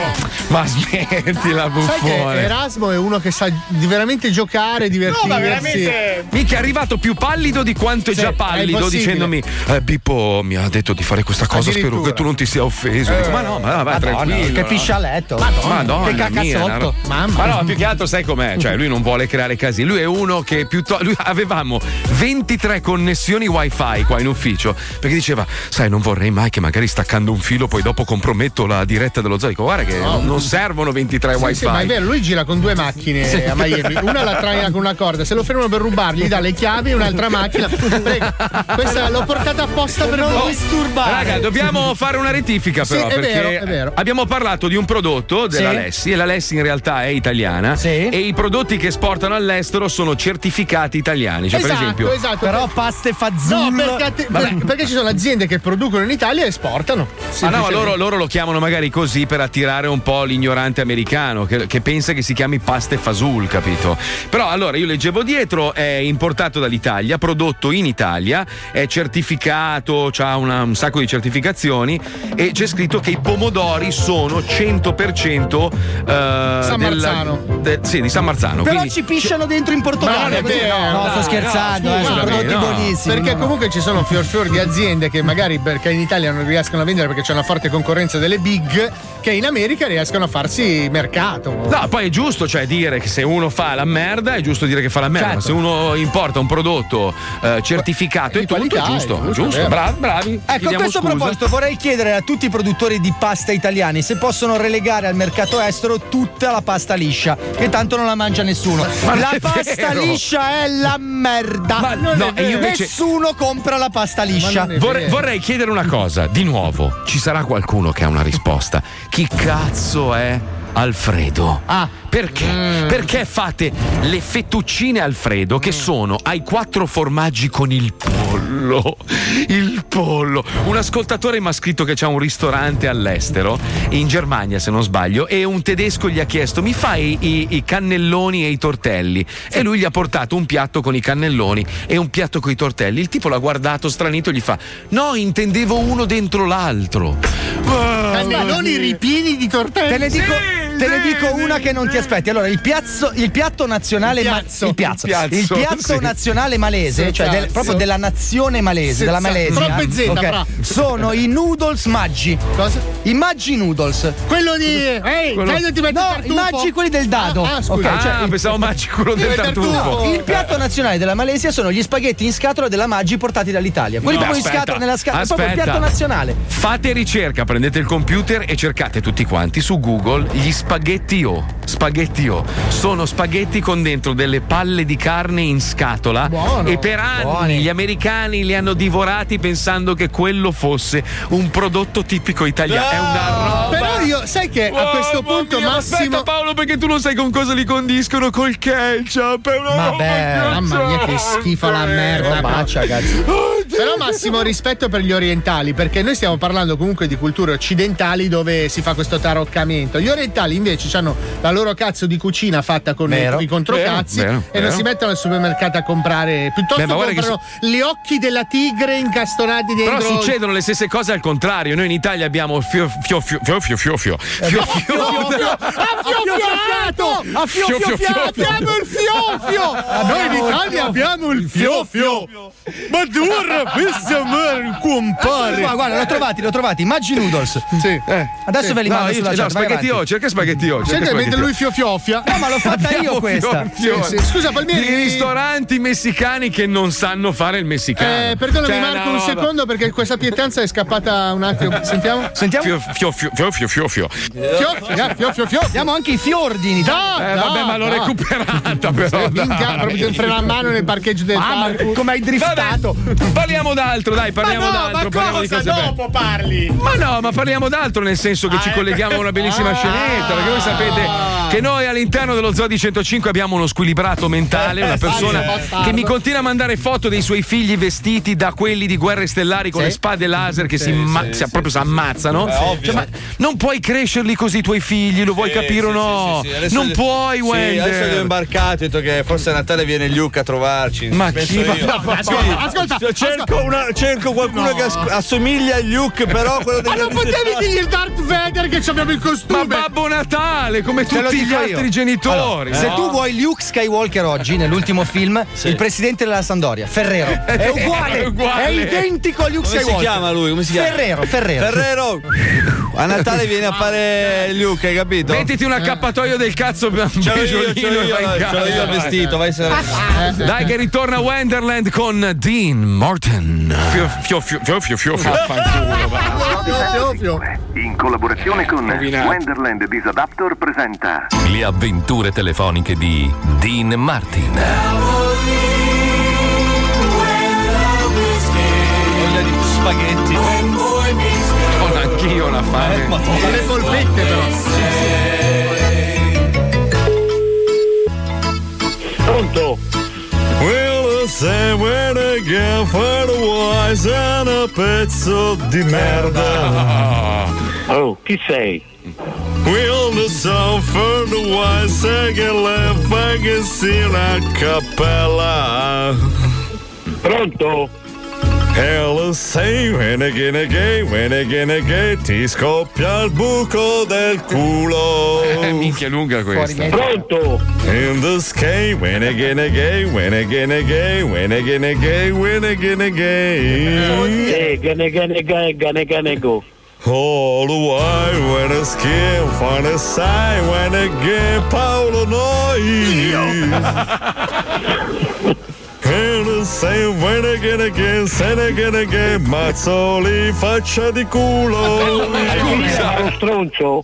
ma smettila, Sai che buffone. Erasmo è uno che sa di veramente giocare, divertirsi. Mica è arrivato più pallido di quanto è Sì, già pallido, impossibile. dicendomi: eh, Pippo mi ha detto di fare questa cosa, spero che tu non ti sia offeso. Dico, ma no, ma va, tranquillo. che no?" piscialetto. Madonna, che cacazzotto. ro- Ma no, più che altro sai com'è? Cioè, lui non vuole creare casini. Lui è uno che piuttosto. Lui avevamo 23 connessioni wifi qua in ufficio. Perché diceva: Sai, non vorrei mai che magari staccando un filo poi dopo comprometto la diretta dello zoo. Dico, guarda che non- non servono 23 Sì, wifi. sì, ma è vero, lui gira con due macchine Sì. a Miami. Una la traina con una corda, se lo fermano per rubargli, gli dà le chiavi e un'altra macchina. *laughs* Prego, questa l'ho portata apposta per non disturbare. Raga, dobbiamo fare una rettifica Sì, però. è perché vero, è vero. abbiamo parlato di un prodotto dell'Alessi e l'Alessi in realtà è italiana e i prodotti che esportano all'estero sono certificati italiani. Cioè, esatto, per esempio, esatto. Però paste fazzul. No, perché, te- per- perché ci sono aziende che producono in Italia e esportano. Ah no, loro, loro lo chiamano magari così per attirare un po' l'ignorante americano che, che pensa che si chiami paste fasul, capito? Però allora io leggevo dietro, è importato dall'Italia, prodotto in Italia, è certificato, ha un sacco di certificazioni e c'è scritto che i pomodori sono 100% eh, San del- Marzano. de- sì, di San Marzano. Però quindi- ci pisciano dentro in Portogallo. Così- vero, no, dai, sto scherzando, no, eh, sono scusa, prodotti no. buonissimi. Perché no, no. comunque ci sono fior fior di aziende che magari perché in Italia non riescono a vendere perché c'è una forte concorrenza delle big, che in America riescono a farsi mercato. No, poi è giusto cioè, dire che se uno fa la merda, è giusto dire che fa la merda. Certo. Ma se uno importa un prodotto eh, certificato e è qualità, giusto, giusto, giusto. Bravi, bravi. Ecco, a questo scusa. proposito vorrei chiedere a tutti i produttori di pasta italiani se possono relegare al mercato estero tutta la pasta liscia, che tanto non la mangia nessuno. *laughs* Ma la pasta vero. liscia è la merda. Ma non no, è vero. Nessuno compra la pasta liscia. Vorrei, vorrei chiedere una cosa, di nuovo, ci sarà qualcuno che ha una risposta. Chi cazzo è Alfredo? Ah. Perché? Perché fate le fettuccine Alfredo che sono ai quattro formaggi con il pollo? Il pollo. Un ascoltatore mi ha scritto che c'è un ristorante all'estero, in Germania se non sbaglio, e un tedesco gli ha chiesto mi fai i, i cannelloni e i tortelli? E lui gli ha portato un piatto con i cannelloni e un piatto con i tortelli. Il tipo l'ha guardato stranito e gli fa no, intendevo uno dentro l'altro. Cannelloni ripieni di tortelli. Te ne dico, te ne dico una che non ti aspetti. Allora, il, piazzo- il piatto nazionale Il ma- il piazzo, Il piazzo, il piatto sì. nazionale malese, Sì, cioè del- proprio della nazione malese, Sì, della. Malesia. Troppe Z, ok? fra. Sono i noodles maggi. Cosa? I maggi noodles. Quello di. Ehi, Quello- ti metti No, i maggi quelli del dado. Ah, ah, scusa. Ok, cioè, ah, pensavo Maggi quello del tartufo. il piatto nazionale della Malesia sono gli spaghetti in scatola della Maggi portati dall'Italia. Quelli No, proprio in aspetta, scatola, nella scatola, è proprio il aspetta. piatto nazionale. Fate ricerca, prendete il computer e cercate tutti quanti su Google gli spaghetti O. Spaghetti O. Sono spaghetti con dentro delle palle di carne in scatola Buono. e per anni Buoni. gli americani li hanno divorati pensando che quello fosse un prodotto tipico italiano. È una roba. Però io, sai che a Oh, questo mamma punto mia, ma Massimo. Aspetta Paolo perché tu non sai con cosa li condiscono col ketchup. Vabbè, Mamma mia, che schifo la è. merda. Robaccia, ragazzi. Però Massimo rispetto per gli orientali, perché noi stiamo parlando comunque di culture occidentali dove si fa questo taroccamento. Gli orientali invece hanno la loro cazzo di cucina fatta con Vero, i controcazzi vero, vero, e non si mettono al supermercato a comprare. Piuttosto Beh, comprano gli occhi della tigre incastonati Però dentro. succedono le stesse cose al contrario. Noi in Italia abbiamo fio fio fio fio fio fio fio fio Affiofiato! Affiofiato! Abbiamo il fiofio! Noi in Italia abbiamo il fiofio! Ma tu questo me compare! Guarda, l'ho trovati, l'ho trovati. Maggi noodles. Adesso ve li mando sulla chat, spaghetti avanti. O, cerca spaghetti O. cerca Senti, mentre spaghetti O. lui fiofiofia. No, ma l'ho fatta io Abbiamo questa. fior- Sì, sì. Scusa, Palmieri. I ristoranti messicani che non sanno fare il messicano. Eh, perdonami Cioè, Marco una un secondo perché questa pietanza è scappata un attimo. *laughs* Sentiamo? Sentiamo? Fio fio fio fio fio fio fio. Fiofio, fio, fio, fio. Abbiamo anche i fiordi in Italia. Eh, vabbè, ma l'ho recuperata però. Minchia, proprio ti frena a mano nel parcheggio del Mamma, Carrefour. come hai driftato. Parliamo d'altro, dai, parliamo ma no, d'altro. ma parliamo di cosa dopo parli? Ma no, ma parliamo d'altro nel senso che ci Ah, colleghiamo a una bellissima ah. Scenetta, perché voi sapete che noi all'interno dello Zoo di 105 abbiamo uno squilibrato mentale, una persona bastardo. che mi continua a mandare foto dei suoi figli vestiti da quelli di guerre stellari con Sì. le spade laser che si, imma- si- proprio si ammazzano. Cioè, ma non puoi crescerli così i tuoi figli, lo vuoi Sì, capire o sì, no? sì, sì, non puoi, sì, Wender. adesso li ho imbarcato, ho detto che forse a Natale viene Luke a trovarci. Ma chi- io. ma- ma- ascolta, ascolta, cerco, una- cerco qualcuno che as- assomiglia a Luke, però quello Ma non potevi dirgli il Darth Vader che ci abbiamo il costume? Ma Babbo Natale, come Te tutti gli altri io. genitori. Allora, Se no? tu vuoi Luke Skywalker oggi, nell'ultimo film, il presidente della Sandoria, Ferrero, è uguale, È uguale. è identico a Luke Come si Skywalker. chiama lui? Come si chiama? Ferrero, Ferrero. Ferrero. A Natale viene a fare Luke, hai capito? Mettiti un accappatoio del cazzo per un Ce l'ho io, beggiolino ce l'ho e io, io il vestito, vai se- Dai che ritorna Wonderland con Dean Martin. Fio fio fio fio fio fio. In collaborazione con. Wonderland Disadaptor presenta Le avventure telefoniche di Dean Martin. Voglia di spaghetti. Con anch'io la fame. Le polpette però. Pronto? When again for the wise and a pezzo di merda. *laughs* Oh, chi sei? Will the sound for the wise again left che sia una cappella. Pronto? Hell say when again again when again again ti scoppia il buco del culo. Eh, minchia lunga questa. Pronto? In the sky, when again again, when again again, when again again, when again again. Eh, gane gane gane gane gane go. All the while when a skin find a sign when again Paolo Noi. *laughs* And the same when again again, sen again again, Mazzoli faccia di culo. Lo stronzo?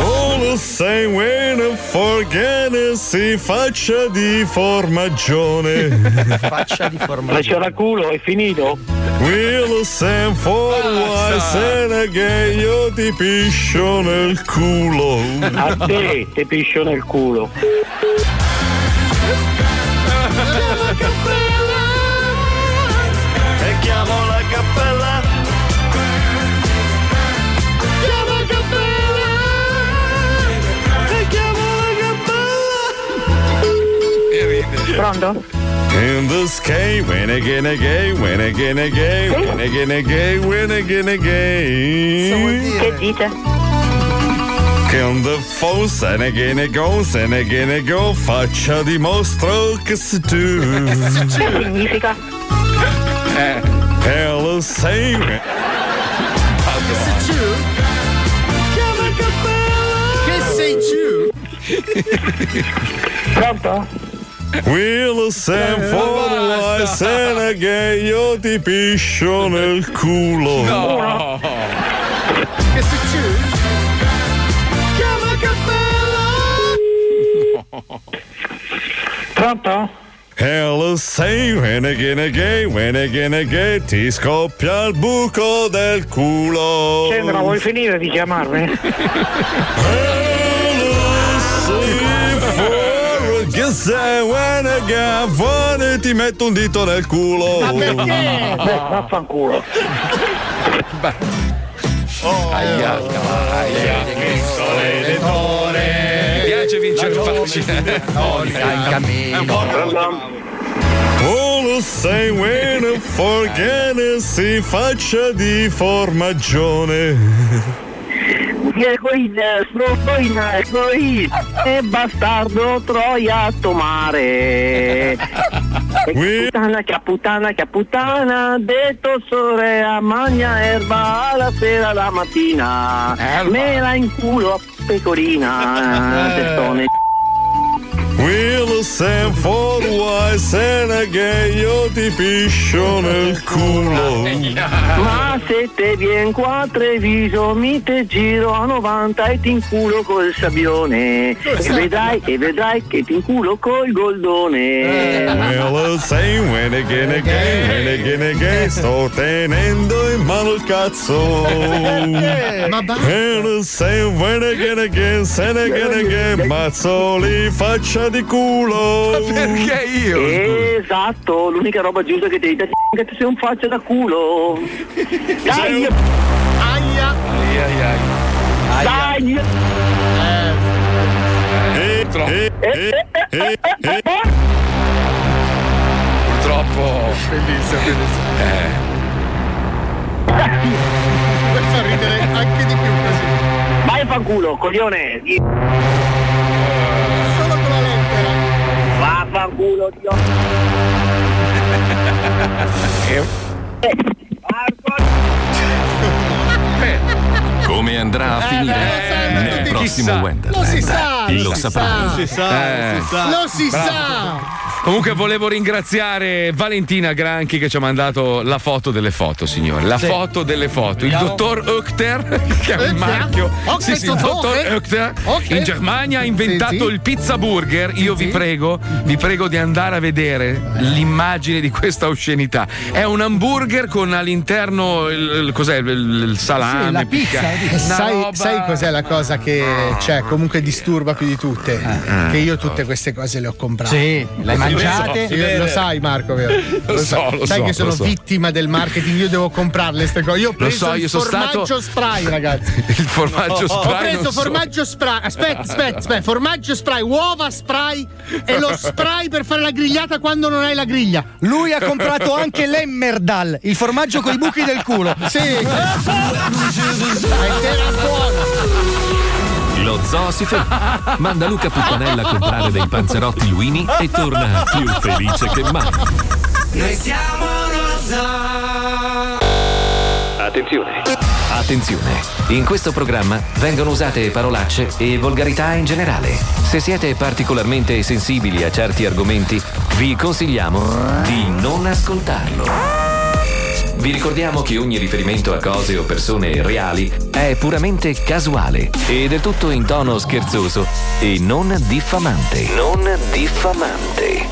All the same when a forget si faccia di formagione. *laughs* Faccia di Faccia da culo, è finito? Will send for why sen again io ti piscio nel culo. A te, te piscio nel culo. Pronto? In the sky, when again again, when again again, when again again, when again again. Che dite? Che on the phone, and again it goes, and again it go, faccia di mostro che si tu. Che significa? Eh. Hello, say. Che sei giù? Pronto? Will send for sen again io ti piscio nel culo. No. Che giù? Chiama Pronto? Hello, say when again again, when again again, ti scoppia il buco del culo. Sandra, vuoi finire di chiamarmi? *laughs* Sei again, vuole ti metto un dito nel culo. Ma perché? Beh, vaffanculo. Aia, aia, Mi piace vincere facile. Oh, lo sai when forget si faccia di formagione. Egoina, sbroina, egoina, e bastardo troia tomare. *laughs* E che puttana, che puttana, che puttana, detto sore a magna erba la sera la mattina. Mela in culo a pecorina, *laughs* testone. Will send for wise and again io ti piscio nel culo. Ma se te vien qua Treviso mi te giro a 90 e ti inculo col sabbione e vedrai, e vedrai che ti inculo col goldone Will say when again again, when again again, sto tenendo in mano il cazzo. Ma basta. Will say when again again, sen again again, mazzoli faccia di culo. Perché io? Esatto, l'unica roba giusta che ti dica che tu sei un faccia da culo *laughs* Dai! Aia. Ai, ai, ai. Dai! Purtroppo. Bellissimo, bellissimo. Eh. *laughs* Per far ridere anche di più così. Vai a fanculo, coglione! Vaffanculo, Dio! *laughs* Come andrà a finire? Nel tutti- prossimo chissà. Wonderland. Lo si sa, Lo, lo si saprai. sa. Lo si sa, lo si sa. Lo si Bravo. sa. Comunque volevo ringraziare Valentina Granchi che ci ha mandato la foto delle foto, signore. La Sì. foto delle foto. Il dottor Öchter, *laughs* che è un marchio. Ok, sì, sì, il dottor Ok. in Germania ha inventato Sì, il pizza burger. Io vi prego, vi prego di andare a vedere l'immagine di questa oscenità. È un hamburger con all'interno il, il- cos'è? Il, il salame. Sì, la pizza. E Una sai, roba- sai cos'è la cosa che cioè, comunque disturba più di tutte? che io tutte queste cose le ho comprate. Sì, le hai mangiate? Sì, lo sai, Marco, vero? *laughs* Lo so, lo sai so, che sono lo so. vittima del marketing, io devo comprarle queste cose. Io ho Lo preso so, il formaggio stato- spray, ragazzi. *laughs* Il formaggio Ho spray. preso non so. formaggio spray. Aspetta, aspetta, aspetta. Formaggio spray, uova spray e lo spray per fare la grigliata quando non hai la griglia. Lui ha comprato anche l'Emmerdal, il formaggio con i buchi del culo. Sì. *laughs* Era buono. Lo zoo si ferma. Manda Luca Puttanella a comprare dei panzerotti Luini e torna più felice che mai. Noi siamo lo zoo. Attenzione. Attenzione. In questo programma vengono usate parolacce e volgarità in generale. Se siete particolarmente sensibili a certi argomenti, vi consigliamo di non ascoltarlo. Vi ricordiamo che ogni riferimento a cose o persone reali è puramente casuale e del tutto in tono scherzoso e non diffamante. Non diffamante.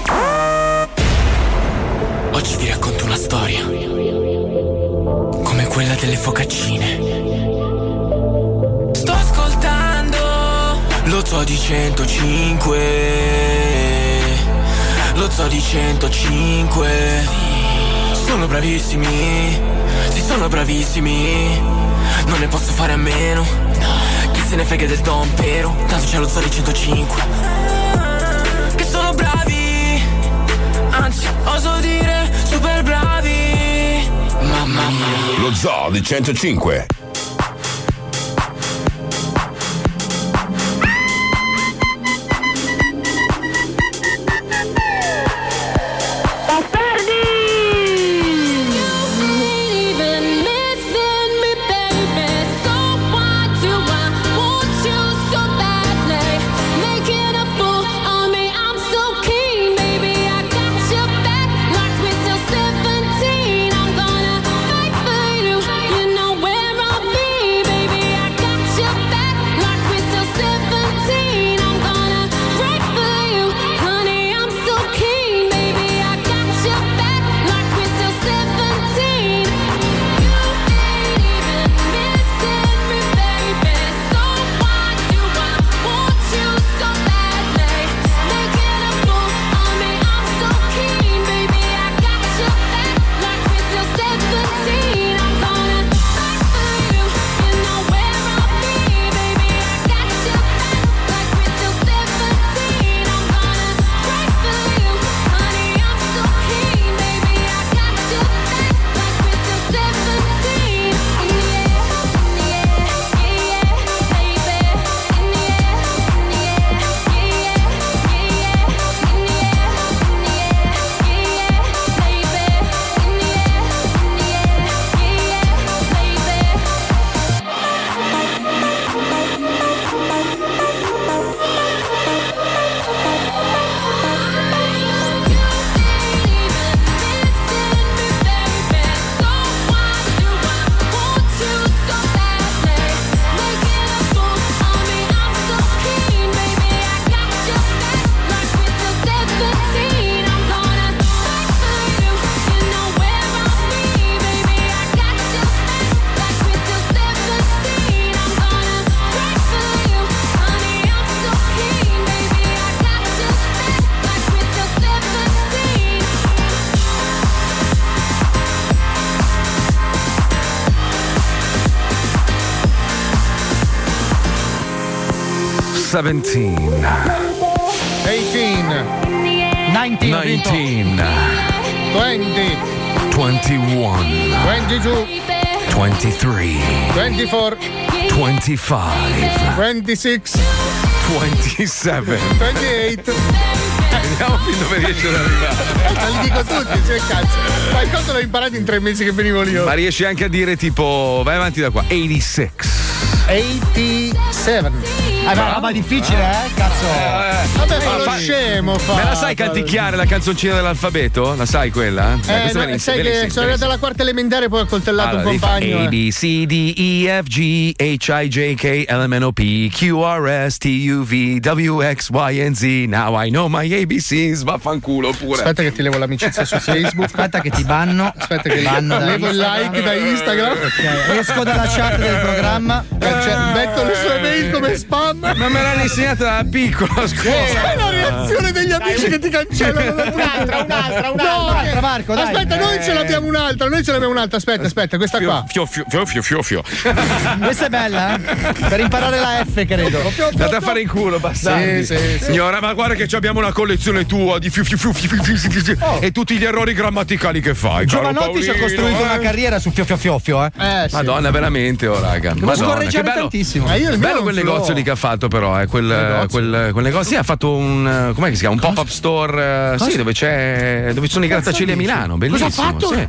Oggi vi racconto una storia. Come quella delle focaccine. Sto ascoltando lo zoo di 105. Lo zoo di 105. Sono bravissimi. Sì, sono bravissimi. Non ne posso fare a meno. Chi se ne frega del dompero? Tanto c'è lo zoo di 105. Che sono bravi. Anzi, oso dire super bravi. Mamma mia. Lo zoo di 105. 17. 18. 19. 19. 20. 21. 22. 23. 24. 25. 26. 27. 28. Vediamo fin dove riesce ad arrivare. Ma li dico tutti, cioè cazzo. Qualcosa l'ho imparato in tre mesi che venivo lì. oh. Ma riesci anche a dire tipo, vai avanti da qua, 86. 87. Ah, ma roba difficile, eh? Cazzo. Vabbè, fa Ma lo fa- scemo. Fa, Me la sai canticchiare la canzoncina dell'alfabeto? La sai quella? Eh, questa no, sai ve ne che sono arrivato alla quarta elementare e poi ho coltellato Allora, un compagno. fare A, eh. B, C, D, E, F, G, H, I, J, K, L, M, N, O, P, Q, R, S, T, U, V, W, X, Y, and Z. Now I know my ABCs. Vaffanculo pure. Aspetta che ti levo l'amicizia su Facebook. Aspetta che ti banno. Aspetta che Banno da levo il like da Instagram. Ok, Esco dalla chat del programma cioè, metto le sue mail come spam. Ma me l'hanno insegnata da piccola, scuola. Sai la reazione degli amici dai, che ti cancellano un'altra, un'altra, un'altra, no, un'altra Marco, dai. Aspetta, noi ce l'abbiamo un'altra, noi ce l'abbiamo un'altra, aspetta, aspetta, questa qua. Fio, fio, fio, fio, fio, fio. Questa è bella, eh? Per imparare la F, credo. Andate a fare in culo, bastardi. Sì, sì, sì. Signora, ma guarda che abbiamo una collezione tua di fiu fiu fiu fiu fiu fiu fiu oh. e tutti gli errori grammaticali che fai. Giovanotti ci ha costruito eh. una carriera su fio fio fio fio, eh. eh sì. Madonna, veramente, oh raga. Ma scorreggiamo che bello. tantissimo. Ma io Bello quel flow. negozio lì che ha fatto, però, eh, quel, quel, quel negozio. Sì, ha fatto un. eh, Com'è che si chiama? Un pop-up store. eh, sì, dove c'è. Dove ci sono i grattacieli a Milano. Bellissimo. Cosa ha fatto? sì.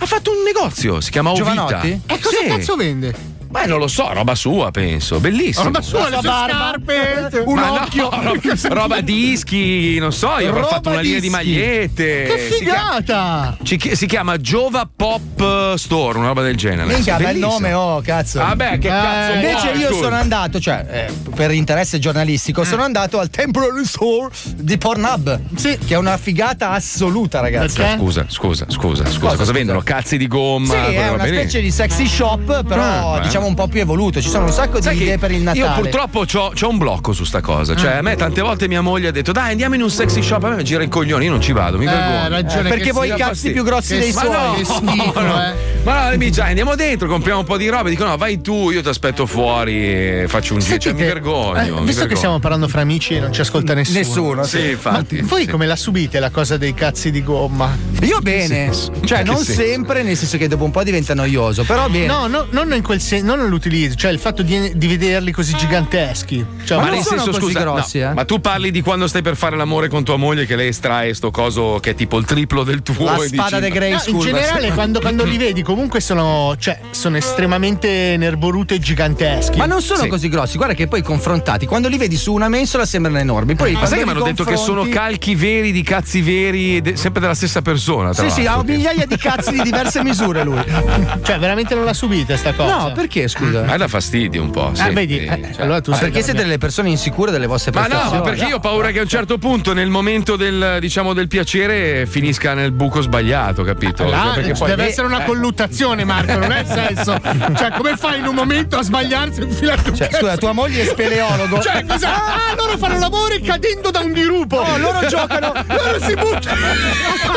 Ha fatto un negozio, si chiama Ovita. Giovanotti? E cosa Sì. cazzo vende? Ma non lo so, roba sua, penso. Bellissimo. Roba sua, sue barba. scarpe, un Ma no, occhio. *laughs* roba, roba dischi, non so, io avrò Roba fatto una linea di dischi. magliette. Che Si chiama- figata! ci chi- Si chiama Giova Pop Store, una roba del genere. Minchia, bel nome, oh, cazzo. Vabbè, che cazzo. Invece vuoi, io sono andato, cioè, eh, per interesse giornalistico, sono andato al Temporary Store di Pornhub. Sì. Che è una figata assoluta, ragazzi. Perché? Scusa, scusa, scusa, scusa. Cosa, scusa? vendono? Cazzi di gomma? Sì, è una specie di sexy shop, però Ah, beh. Diciamo un po' più evoluto. Ci sono un sacco di Sai che idee per il Natale. Io purtroppo c'ho, c'ho un blocco su sta cosa. Cioè, a me tante volte mia moglie ha detto: Dai, andiamo in un sexy shop. A me mi gira i coglioni, io non ci vado, mi Eh, vergogno. ragione. Eh, perché che voi i cazzi fastidio. più grossi Che dei ma suoi. no, che schifo, *laughs* no. eh. Ma no, mi già andiamo dentro, compriamo un po' di roba. Dico: No, vai tu, io ti aspetto fuori e faccio un giro. Cioè, mi vergogno. eh, mi visto che vergogno. stiamo parlando fra amici e non ci ascolta nessuno. Nessuno, Sì, infatti. Ma voi sì. come la subite la cosa dei cazzi di gomma? Io bene, cioè Che non sempre, nel senso che dopo un po' diventa noioso, però bene. No, no, non in quel senso, non nell'utilizzo, cioè il fatto di, di vederli così giganteschi. Cioè, Ma Ma non nel sono senso, così scusa, grossi, no, eh. ma tu parli di quando stai per fare l'amore con tua moglie che lei estrae sto coso che è tipo il triplo del tuo La e spada dici, de Grey No, in School. generale, quando, quando li vedi, comunque sono, cioè, sono estremamente nerboruti e giganteschi. Ma non sono Sì. così grossi, guarda che poi confrontati, quando li vedi su una mensola sembrano enormi. Poi Ma quando sai che mi hanno detto che sono confronti- calchi veri di cazzi veri, de- sempre della stessa persona? Tra Sì, sì, ha migliaia di cazzi di diverse misure lui. *laughs* Cioè, veramente non la subite sta cosa? No, perché scusa? Ma dà fastidio un po'. Sì, Eh, vedi, sì, eh, cioè. allora tu Ma sei perché siete delle persone insicure delle vostre Ma no, prestazioni? ma perché io ho paura che a un certo punto, nel momento del, diciamo, del piacere, finisca nel buco sbagliato, capito? Là, Cioè, perché poi- deve essere una eh. colluttazione, Marco, non è sesso. Cioè, come fai in un momento a sbagliarsi e infilare un Cioè, scusa, tua moglie è speleologo. Cioè, cosa? Ah, loro fanno l'amore cadendo da un dirupo. No, loro giocano. loro si buttano.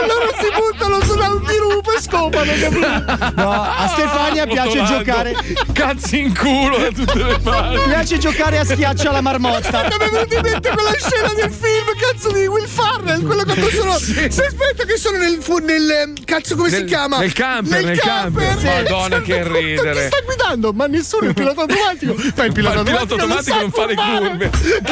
loro si buttano e scopano, capito? No, a Stefania piace Rotolando giocare. Cazzi in culo da tutte le parti. Piace giocare a schiaccia alla marmotta. Mi è venuta in mente quella scena del film, cazzo di Will Farrell, quello quando sono. Sì. Aspetta che sono nel, nel eh, cazzo come si Nel- chiama? nel camper, nel camper. Sì. Madonna, che Certo, ridere. Chi sta guidando? Ma nessuno, il pilota automatico. Ma il pilota Ma il pilota automatico, automatico non fa le curve. *laughs*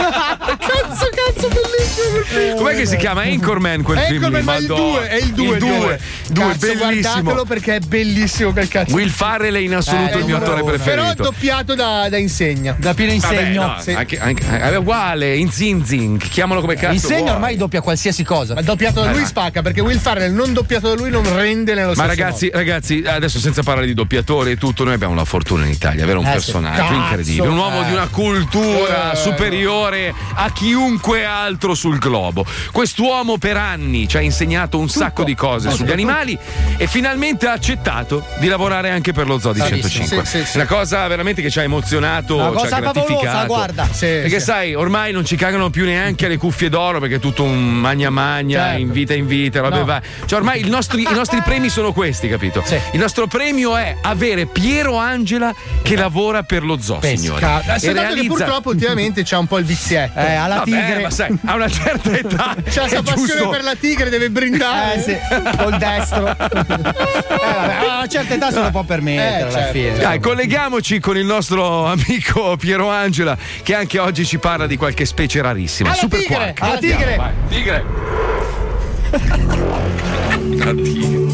cazzo, cazzo, bellissimo film. Com'è che si chiama? Anchorman quel film Anchorman, lì? ma il Madonna. 2, è il 2. Il 2, Cazzo, bellissimo. guardatelo perché è bellissimo quel cazzo. Will Farrell è in assoluto Eh, il mio attore uno. preferito. Però doppiato da, da insegna. Da pieno Vabbè, insegno. no, Sì. anche, anche- è uguale, in Zinzing, chiamalo come cazzo. Insegno vuoi. ormai doppia qualsiasi cosa. Ma doppiato da Eh, lui ma- spacca perché Will Farrell non doppiato da lui non rende nello Ma stesso ragazzi, ragazzi, adesso senza parlare di doppiatori e tutto, noi abbiamo la fortuna in Italia, avere un Eh, personaggio Cazzo, incredibile, un uomo eh. di una cultura Eh. superiore a chiunque altro sul globo. Quest'uomo per anni ci ha insegnato un sacco di cose sugli animali e finalmente ha accettato di lavorare anche per lo Zoo di Bravissimo. 105. Sì, sì, sì. Una cosa veramente che ci ha emozionato, Una ci ha cosa gratificato. guarda. Sì, perché sì. sai, ormai non ci cagano più neanche le cuffie d'oro perché è tutto un magna magna, Certo. in vita in vita, robe No. va. Cioè ormai i nostri, i nostri premi sono questi, capito? Il nostro premio è avere Piero Angela che lavora per lo zoo, signore. Ca- E Soltanto che purtroppo ultimamente c'ha un po' il vizietto. Eh, alla Vabbè, tigre. ma sai, a una certa età C'ha è sta passione per la tigre, deve brindare. Eh sì, col destro. Eh, vabbè, a una certa età se lo può permettere Eh, certo. fine. Dai, colleghiamoci con il nostro amico Piero Angela che anche oggi ci parla di qualche specie rarissima. Alla Super tigre, quark. alla Andiamo, tigre. vai, tigre. La tigre.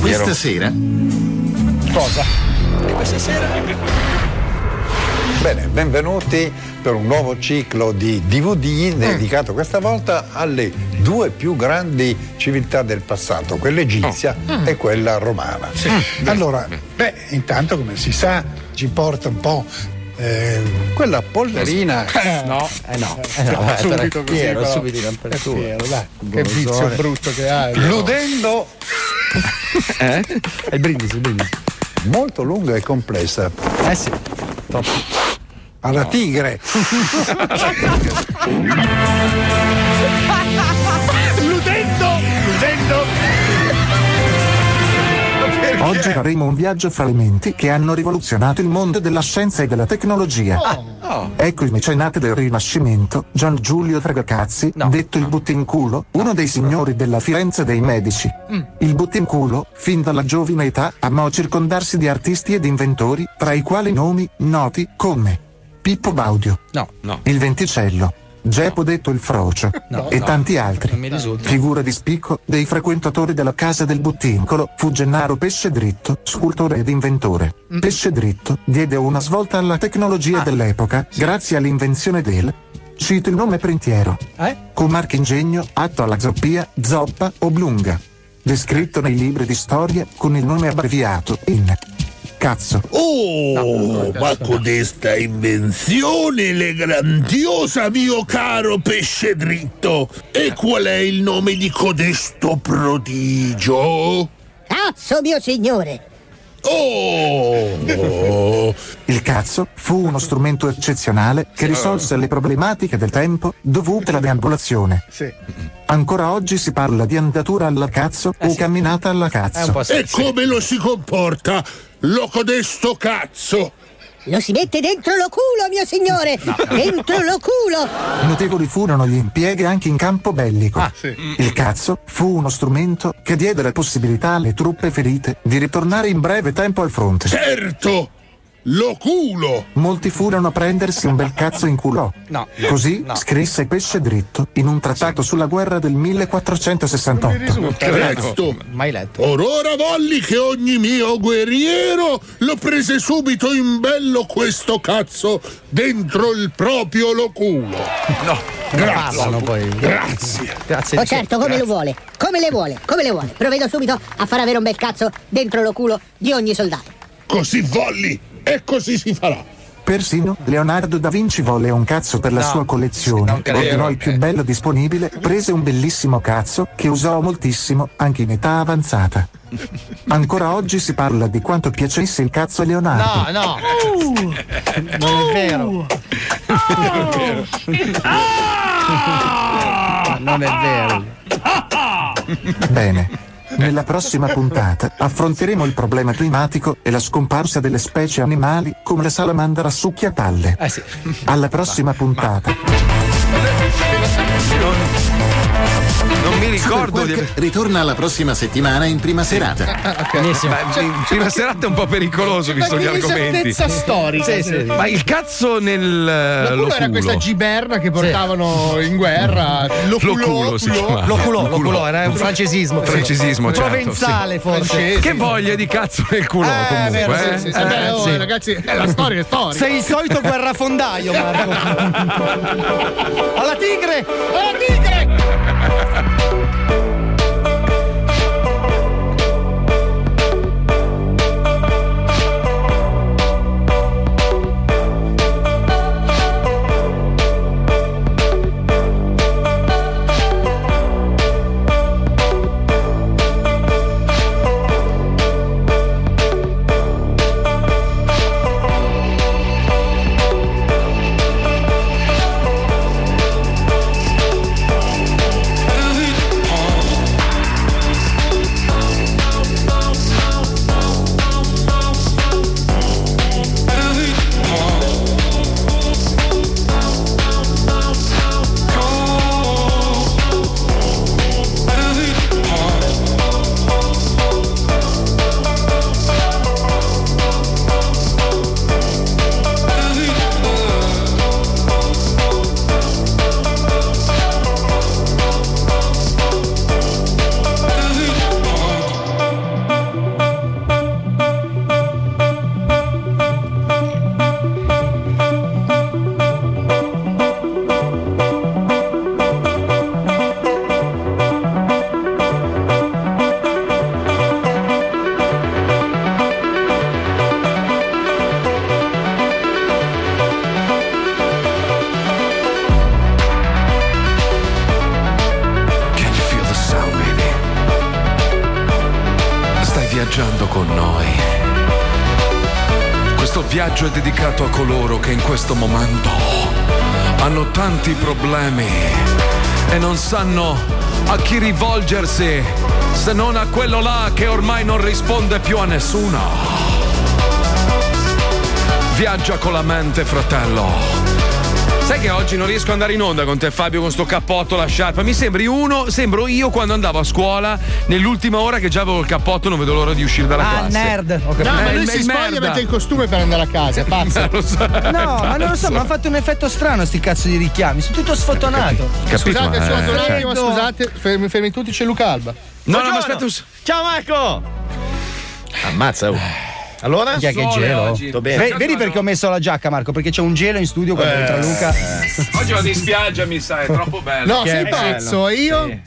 Questa sera? Cosa? Questa sera? Bene, benvenuti per un nuovo ciclo di DVD dedicato questa volta alle due più grandi civiltà del passato, quella egizia e quella romana. Allora, beh, intanto come si sa ci porta un po' eh, quella polverina. No, eh no. Eh no, no, subito eh, così, Piero, però. subito in apertura. Eh, Piero, dai, Che vizio brutto che hai. Ludendo *laughs* Eh? È il brindisi, il brindisi. molto lunga e complessa. Eh sì. Alla tigre. Ludendo! Ludendo! Oggi faremo un viaggio fra le menti che hanno rivoluzionato il mondo della scienza e della tecnologia. Ecco il mecenate del Rinascimento, Gian Giulio Fregacazzi, detto il buttinculo, uno dei signori della Firenze dei medici. Il buttinculo, fin dalla giovine età, amò circondarsi di artisti ed inventori, tra i quali nomi noti come Pippo Baudio, il Venticello, Geppo detto il Frocio. *laughs* No, e no. tanti altri. Non mi risulta. Figura di spicco dei frequentatori della casa del Buttincolo fu Gennaro Pesce Dritto, scultore ed inventore. Pesce Dritto diede una svolta alla tecnologia dell'epoca grazie all'invenzione del cito il nome prentiero con marchingegno atto alla zoppia, zoppa o blunga. Descritto nei libri di storia con il nome abbreviato in cazzo Oh, ma codesta invenzione è grandiosa, mio caro pesce dritto. E qual è il nome di codesto prodigio? Cazzo, mio signore! Oh! *laughs* Il cazzo fu uno strumento eccezionale che risolse le problematiche del tempo dovute alla deambulazione. Ancora oggi si parla di andatura alla cazzo o camminata alla cazzo. E come lo si comporta? Lo codesto cazzo! Lo si mette dentro lo culo, mio signore! Dentro lo culo! Notevoli furono gli impieghi anche in campo bellico. Ah, Il cazzo fu uno strumento che diede la possibilità alle truppe ferite di ritornare in breve tempo al fronte. Certo! Lo culo! Molti furono a prendersi un bel cazzo in culo. No. Così No. scrisse Pesce Dritto in un trattato sulla guerra del 1468. Presto! Mai letto. Or ora volli che ogni mio guerriero lo prese subito in bello questo cazzo dentro il proprio lo culo. No, grazie. Parlano poi. Grazie. Grazie. Oh certo, come lo vuole? Come le vuole? Come le vuole? Provvedo subito a far avere un bel cazzo dentro lo culo di ogni soldato. Così volli e così si farà. Persino Leonardo da Vinci volle un cazzo per la No, sua collezione. Ordinò il più bello disponibile, prese un bellissimo cazzo che usò moltissimo anche in età avanzata. Ancora oggi si parla di quanto piacesse il cazzo a Leonardo. No, no. *laughs* Non è vero. Non è vero. Bene. Nella prossima puntata affronteremo il problema climatico e la scomparsa delle specie animali come la salamandra succhiapalle. Alla prossima puntata. Mi ricordo di ritorna la prossima settimana in prima serata. Benissimo. in prima serata è un po' pericoloso visto gli argomenti. storica. Sì, sì. Ma il cazzo nel Lo culo lo era questa giberna che portavano in guerra. Lo culo, Loculo. Loculo, loculo, era un francesismo. Francesismo, certo, Provenzale sì. forse. Che voglia di cazzo nel culo Eh, comunque. vero, eh? sì, sì, sì. Eh, Beh, oh, ragazzi, eh, la storia è storica. Sei il solito guerrafondaio, Marco. *laughs* Alla tigre! Alla tigre! Noi. Questo viaggio è dedicato a coloro che in questo momento hanno tanti problemi e non sanno a chi rivolgersi se non a quello là che ormai non risponde più a nessuno. Viaggia con la mente, fratello. Sai che oggi non riesco ad andare in onda con te, Fabio, con sto cappotto, la sciarpa. Mi sembri uno, sembro io quando andavo a scuola, nell'ultima ora che già avevo il cappotto, non vedo l'ora di uscire dalla Ah, classe. nerd. Ho capito. No, ma Eh, lui il- si spoglia e mette il costume per andare a casa, è *laughs* pazzo. Lo so. No, ma non lo so, mi hanno fatto un effetto strano sti cazzo di richiami. Sono tutto sfotonato. Scusate, ma- scusate un eh, attimo, scusate, fermi, fermi tutti, c'è Luca Alba. No, no, ma aspetta un Ciao Marco! Ammazza, oh. Allora? Chi è che gelo? Tutto bene. Ve- vedi perché ho messo la giacca, Marco? Perché c'è un gelo in studio quando Eh. entra Luca. Oggi vado in spiaggia, mi sa, è troppo bello. No, sei pazzo, io? Che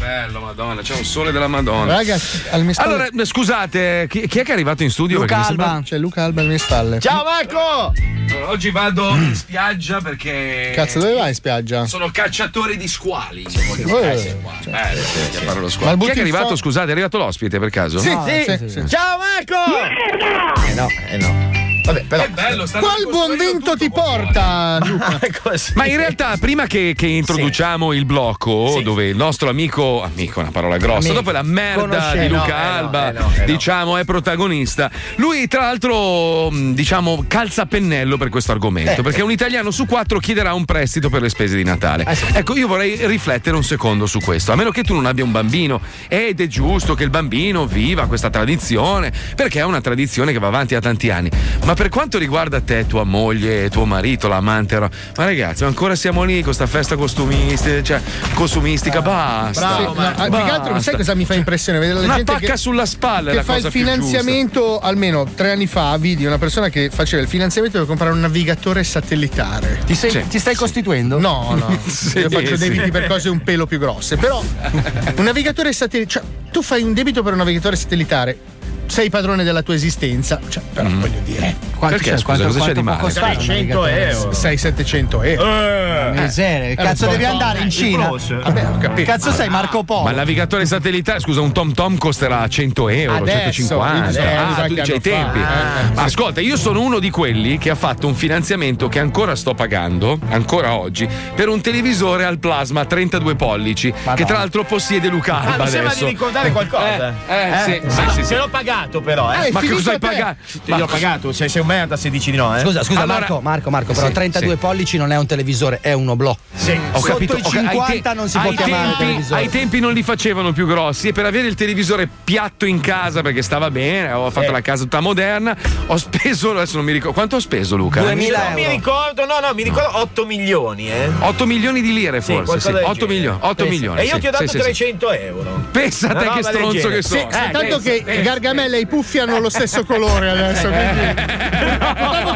bello, madonna, c'è un sole della madonna. Ragazzi, al mie spalle. Allora, eh, scusate, chi, chi è che è arrivato in studio? Luca Alba. sembra- C'è Luca Alba alle mie spalle. Ciao Marco! Allora, Oggi vado in spiaggia perché. Cazzo, dove vai in spiaggia? Sono cacciatori di squali. Se voglio Eh, essere qua. Bello, sì, che parlo lo Ma squalo. il Chi è che è arrivato? fo- Scusate, è arrivato l'ospite per caso? Sì, No, sì, sì, sì, sì. Ciao Marco! Eh no, eh no. Vabbè, però. Che bello, Qual buon vento ti porta, *laughs* Luca? Ma in realtà, prima che, che introduciamo il blocco, Sì. dove il nostro amico, amico è una parola grossa, Amico. dopo la merda Conosce- di no, Luca eh no, Alba, eh no, eh no. diciamo, è protagonista. Lui, tra l'altro, mh, diciamo, calza a pennello per questo argomento, Eh. perché un italiano su quattro chiederà un prestito per le spese di Natale. Ecco, io vorrei riflettere un secondo su questo, a meno che tu non abbia un bambino, ed è giusto che il bambino viva questa tradizione, perché è una tradizione che va avanti da tanti anni. Ma per quanto riguarda te, tua moglie, tuo marito, l'amante, ma ragazzi, ma ancora siamo lì con sta festa costumistica, cioè costumistica, basta. Sì, no, ah, più che altro, sai cosa mi fa impressione? Vedere la Una gente pacca che, sulla spalla è che la fa cosa il finanziamento almeno tre anni fa. Vidi una persona che faceva il finanziamento per comprare un navigatore satellitare. Ti, sei- ti stai costituendo? No, no. *laughs* Sì, Io faccio sì. debiti per cose un pelo più grosse. Però *laughs* un navigatore satellitare. Cioè, tu fai un debito per un navigatore satellitare. Sei padrone della tua esistenza. Cioè, però voglio dire. Quanto Perché, c'è? scusa, Quanto- cosa c'è di male? costare un 600 navigatore? euro. 600-700 euro. Eh. Miseria, Eh, cazzo lo devi andare in Cina? Vabbè, ho capito. Cazzo sei Marco Polo? Ma il navigatore satellitare, scusa, un Tom Tom costerà 100 euro, Adesso, 150. adesso, ah, tu qualche dici ai tempi. Eh, Ma ascolta, io sono uno di quelli che ha fatto un finanziamento che ancora sto pagando, ancora oggi, per un televisore al plasma 32 pollici, che tra l'altro possiede Luca Ah, Alba mi sembra di ricordare qualcosa. Eh, eh, sì, sì, Ah, sì, Se sì. l'ho pagato però, eh. Eh, Ma cosa hai te. pagato? Te l'ho pagato, sei, sei un merda se dici di no, eh. Scusa, scusa, Allora- Marco, Marco, Marco, però Sì, 32 sì. pollici non è un televisore, è un oblò. Sì. Ho Sotto capito, i ho ca- ai 50 non si può ai chiamare tempi, televisore. ai tempi non li facevano più grossi e per avere il televisore piatto in casa perché stava bene, avevo fatto Eh. la casa tutta moderna, ho speso, adesso non mi ricordo, quanto ho speso Luca? 2000 Non mi ricordo, no, no, mi ricordo 8 milioni, eh. 8 milioni di lire forse, sì, del 8 genere. milioni, 8 Pensa. milioni. E io sì, ti ho dato sì, sì, sì. 300 euro. Pensa a Una te che stronzo che sono. Sì, Eh, tanto che pensa. Gargamella e i puffi hanno lo stesso colore adesso. *laughs* Quindi...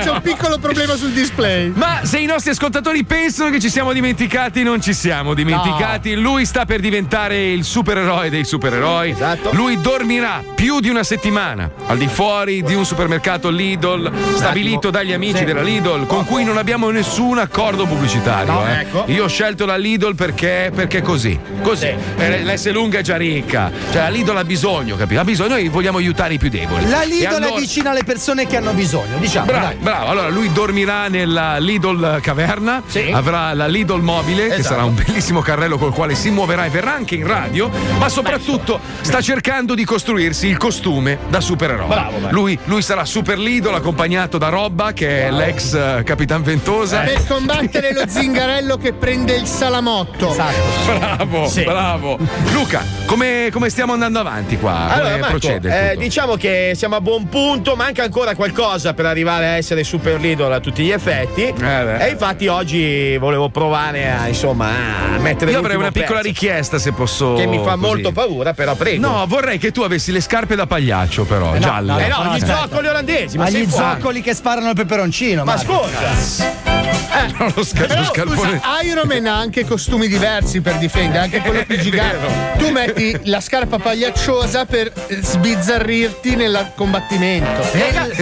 C'è un piccolo problema sul display. Ma se i nostri ascoltatori pensano che ci siamo dimenticati, non ci siamo dimenticati. Lui sta per diventare il supereroe dei supereroi. Esatto. Lui dormirà più di una settimana al di fuori di un supermercato Lidl stabilito dagli amici Sì. della Lidl con cui non abbiamo nessun accordo pubblicitario. No, eh. ecco. Io ho scelto la Lidl perché, perché così. Così. Sì. Eh, L'S lunga è già ricca. Cioè la Lidl ha bisogno, capito? Ha bisogno e vogliamo aiutare i più deboli. La Lidl allora- è vicina alle persone che hanno bisogno, diciamo. Bravo, dai. bravo. Allora lui dormirà nella Lidl caverna, Sì. avrà la Lidl mobile, che Esatto. sarà un bellissimo carrello col quale si muoverà e verrà anche in radio, ma soprattutto sta cercando di costruirsi il costume da supereroe. Bravo, bravo. Lui, lui sarà super Lidl accompagnato da Robba, che è l'ex eh, Capitan Ventosa. Per combattere lo zingarello che prende il salamotto. Esatto. Bravo, Sì. bravo. Luca, come, come stiamo andando avanti qua? Allora, come Marco, procede? eh? Diciamo che siamo a buon punto, manca ancora qualcosa per arrivare a essere super Lidl a tutti gli effetti. beh. e infatti oggi volevo provare a, insomma, a mettere Io avrei una piccola pezzo, richiesta se posso. Che mi fa così. molto paura, però prego. No, vorrei che tu avessi le scarpe da pagliaccio, però, gialle. Eh no, gli aspetta. zoccoli olandesi, ma Ma gli fuori. zoccoli che sparano il peperoncino. Ma Marco. ascolta, No, lo scar- Però lo scarpone. scusa, Iron Man ha anche costumi diversi per difendere, anche quello più *laughs* gigante. Tu metti la scarpa pagliacciosa per eh, sbizzarrire inserirti nel combattimento.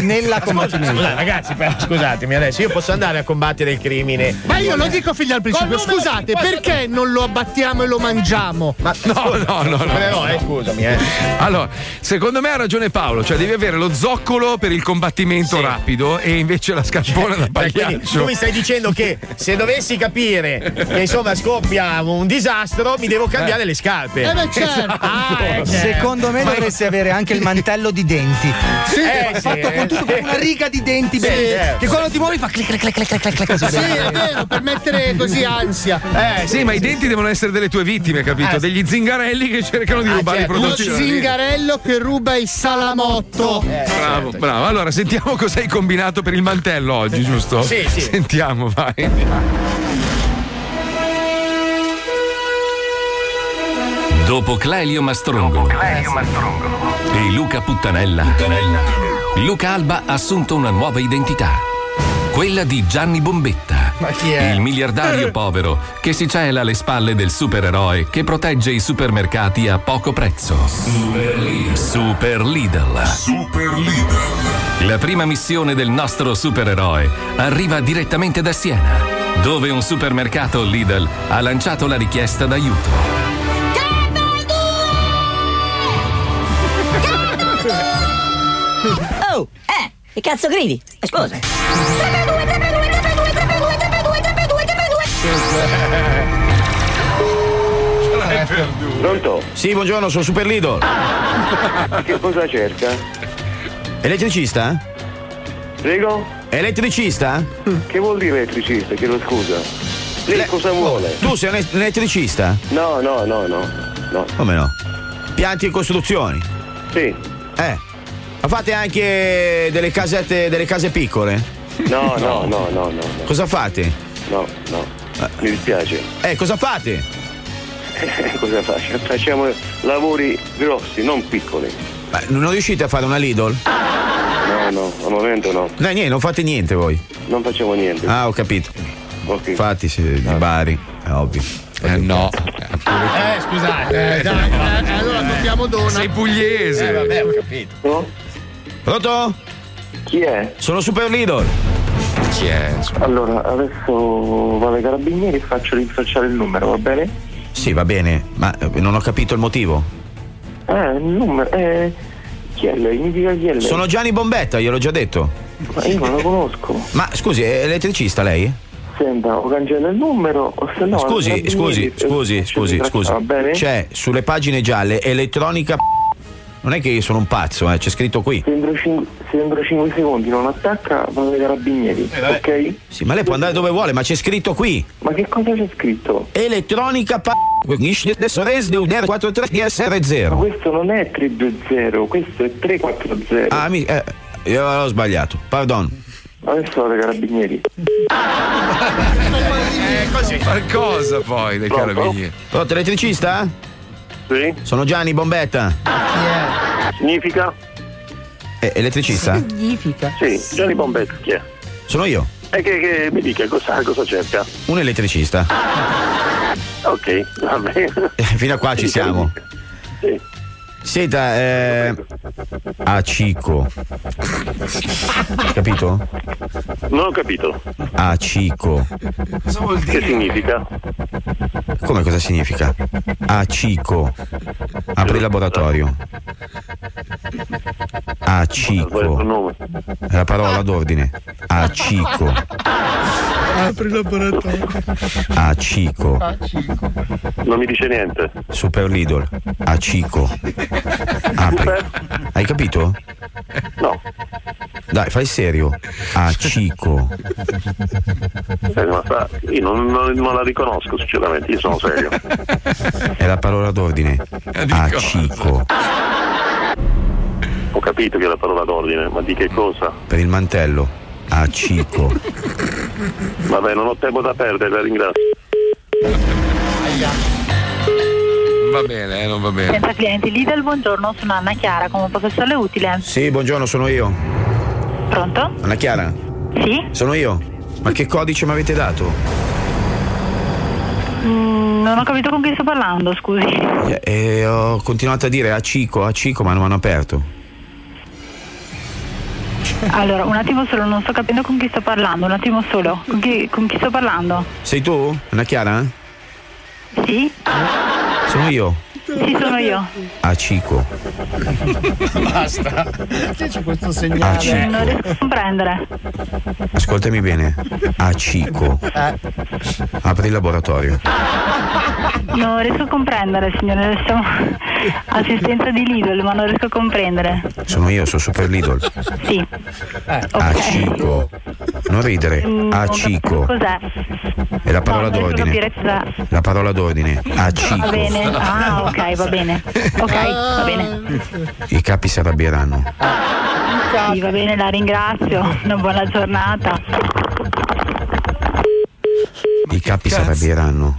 nella combattimento. Scusa, ragazzi, però, scusatemi adesso, io posso andare a combattere il crimine. Ma io lo dico fin dal principio, scusate, perché non lo abbattiamo e lo mangiamo? Ma No, no, no, no. no, eh, scusami, eh. Allora, secondo me ha ragione Paolo, cioè devi avere lo zoccolo per il combattimento rapido e invece la scarpona da *laughs* Cioè, quindi pagliaccio. tu mi stai dicendo che se dovessi capire che insomma scoppia un disastro, mi devo cambiare le scarpe. Eh beh, certo. *laughs* Ah, eh, Secondo me Ma- dovresti avere anche il mantello di denti. Sì, Eh, fatto sì, con tutto eh. con una riga di denti Sì, belli, certo. che quando ti muovi fa clic clic clic clic clic clic così. Sì, è vero, per mettere così ansia. Eh, Sì, ma i denti devono essere delle tue vittime, capito? Eh, Degli zingarelli che cercano di Ah, rubare certo. i Lo prodotti. linea. zingarello che ruba il salamotto. Eh, Bravo, bravo. Allora, sentiamo cosa hai combinato per il mantello oggi, giusto? Sì, sì. Sentiamo, vai. Dopo Clelio Mastrongo e Luca Puttanella, Luca Alba ha assunto una nuova identità, quella di Gianni Bombetta. Ma chi è? Il miliardario *laughs* povero che si cela alle spalle del supereroe che protegge i supermercati a poco prezzo. Super Lidl. Super Lidl. La prima missione del nostro supereroe arriva direttamente da Siena, dove un supermercato Lidl ha lanciato la richiesta d'aiuto. Che cazzo gridi? Eh, scusa. Pronto? Sì, buongiorno, sono Super Lidl. Che cosa cerca? Elettricista? Prego? Elettricista? Che vuol dire elettricista? Chiedo scusa. Lei cosa vuole? Tu sei un elettricista? No, no, no, no. No. Come no? Pianti e costruzioni? Sì. Eh. Ma fate anche delle casette, delle case piccole? No, no, no, no, no. Cosa fate? No, no. Mi dispiace. Eh, cosa fate? *laughs* cosa faccio? Facciamo lavori grossi, non piccoli. Ma non riuscite a fare una Lidl? No, no, al momento no. No, niente, non fate niente voi. Non facciamo niente. Ah, ho capito. Ok. Infatti, se, di Bari, è ovvio. Eh no. Eh, scusate. Eh, dai, eh, allora dobbiamo dona. Sei pugliese. Eh, vabbè, ho capito. Pronto? Chi è? Sono Super Lidl. Chi è? Allora, adesso vado ai carabinieri e faccio rintracciare il numero, va bene? Sì, va bene, ma eh, non ho capito il motivo. Eh, il numero, eh. Chi è lei? Mi dica chi è lei? Sono Gianni Bombetta, gliel'ho già detto. Ma io non lo conosco. *laughs* Ma scusi, è elettricista lei? Senta, o cancella il numero, o *laughs* se no. scusi, scusi, scusi, scusi, scusi. Va bene? C'è sulle pagine gialle elettronica. Non è che io sono un pazzo, eh, c'è scritto qui. Se entro, 5, se entro 5 secondi non attacca, vado ai carabinieri, ok? Sì, ma lei può andare dove vuole, ma c'è scritto qui. Ma che cosa c'è scritto? Elettronica pa- 43 Ma DSR0. questo non è 320, questo è 340. Ah, mi, eh, io ho sbagliato, pardon. Adesso vado ai carabinieri. Eh, così. Far cosa poi dei Pronto? carabinieri? Pronto, elettricista? Sì? Sono Gianni Bombetta. Significa? Eh, elettricista? Significa. Sì, Gianni Bombetta, chi è? Sono io, E che, che mi dica cosa, cosa cerca? un elettricista. Ok, va bene. Eh, Fino a qua ci siamo. Sì. Senta, eh, a Cico. Capito? Non ho capito. A Cico. Che significa? Come cosa significa? A Cico. Apri il laboratorio. A Cico. È la parola d'ordine. A Cico. Apri il laboratorio. A Cico. Non mi dice niente. Super Lidl. A Cico. Apri. Hai capito? No. Dai, fai serio. A Cico. Eh, ma sta- io non, non- non la riconosco sinceramente, io sono serio. È la parola d'ordine. A Cico. Ho capito che è la parola d'ordine, ma di che cosa? Per il mantello. A Cico. Vabbè, non ho tempo da perdere, la ringrazio. Non va bene, eh, non va bene. Senza clienti Lidl, buongiorno, sono Anna Chiara, come posso esserle utile? Sì, buongiorno, sono io. Pronto? Anna Chiara? Sì? Sono io. Ma che codice mi avete dato? Mm, non ho capito con chi sto parlando, scusi. E ho continuato a dire a Cico, a Cico, ma non mi hanno aperto. Allora, un attimo solo, non sto capendo con chi sto parlando, un attimo solo. Con chi, con chi sto parlando? Sei tu? Anna Chiara? Sì? Sono io. Sì, sono io. A Cico. Basta. Perché c'è questo segnale? sì. Non riesco a comprendere. Ascoltami bene. A Cico. Apri il laboratorio. Non riesco a comprendere, signore. Siamo *laughs* assistenza di Lidl, ma non riesco a comprendere. Sono io, sono Super Lidl. Sì. A Cico. Non ridere. Mm, A non capisco Cico. Cos'è? È la No, parola a d'ordine. La parola d'ordine. A Va Cico. bene. Ah, ok, va bene. Ok, va bene. I capi si arrabbieranno. Sì, va bene, la ringrazio. Una buona giornata. I capi si arrabbieranno.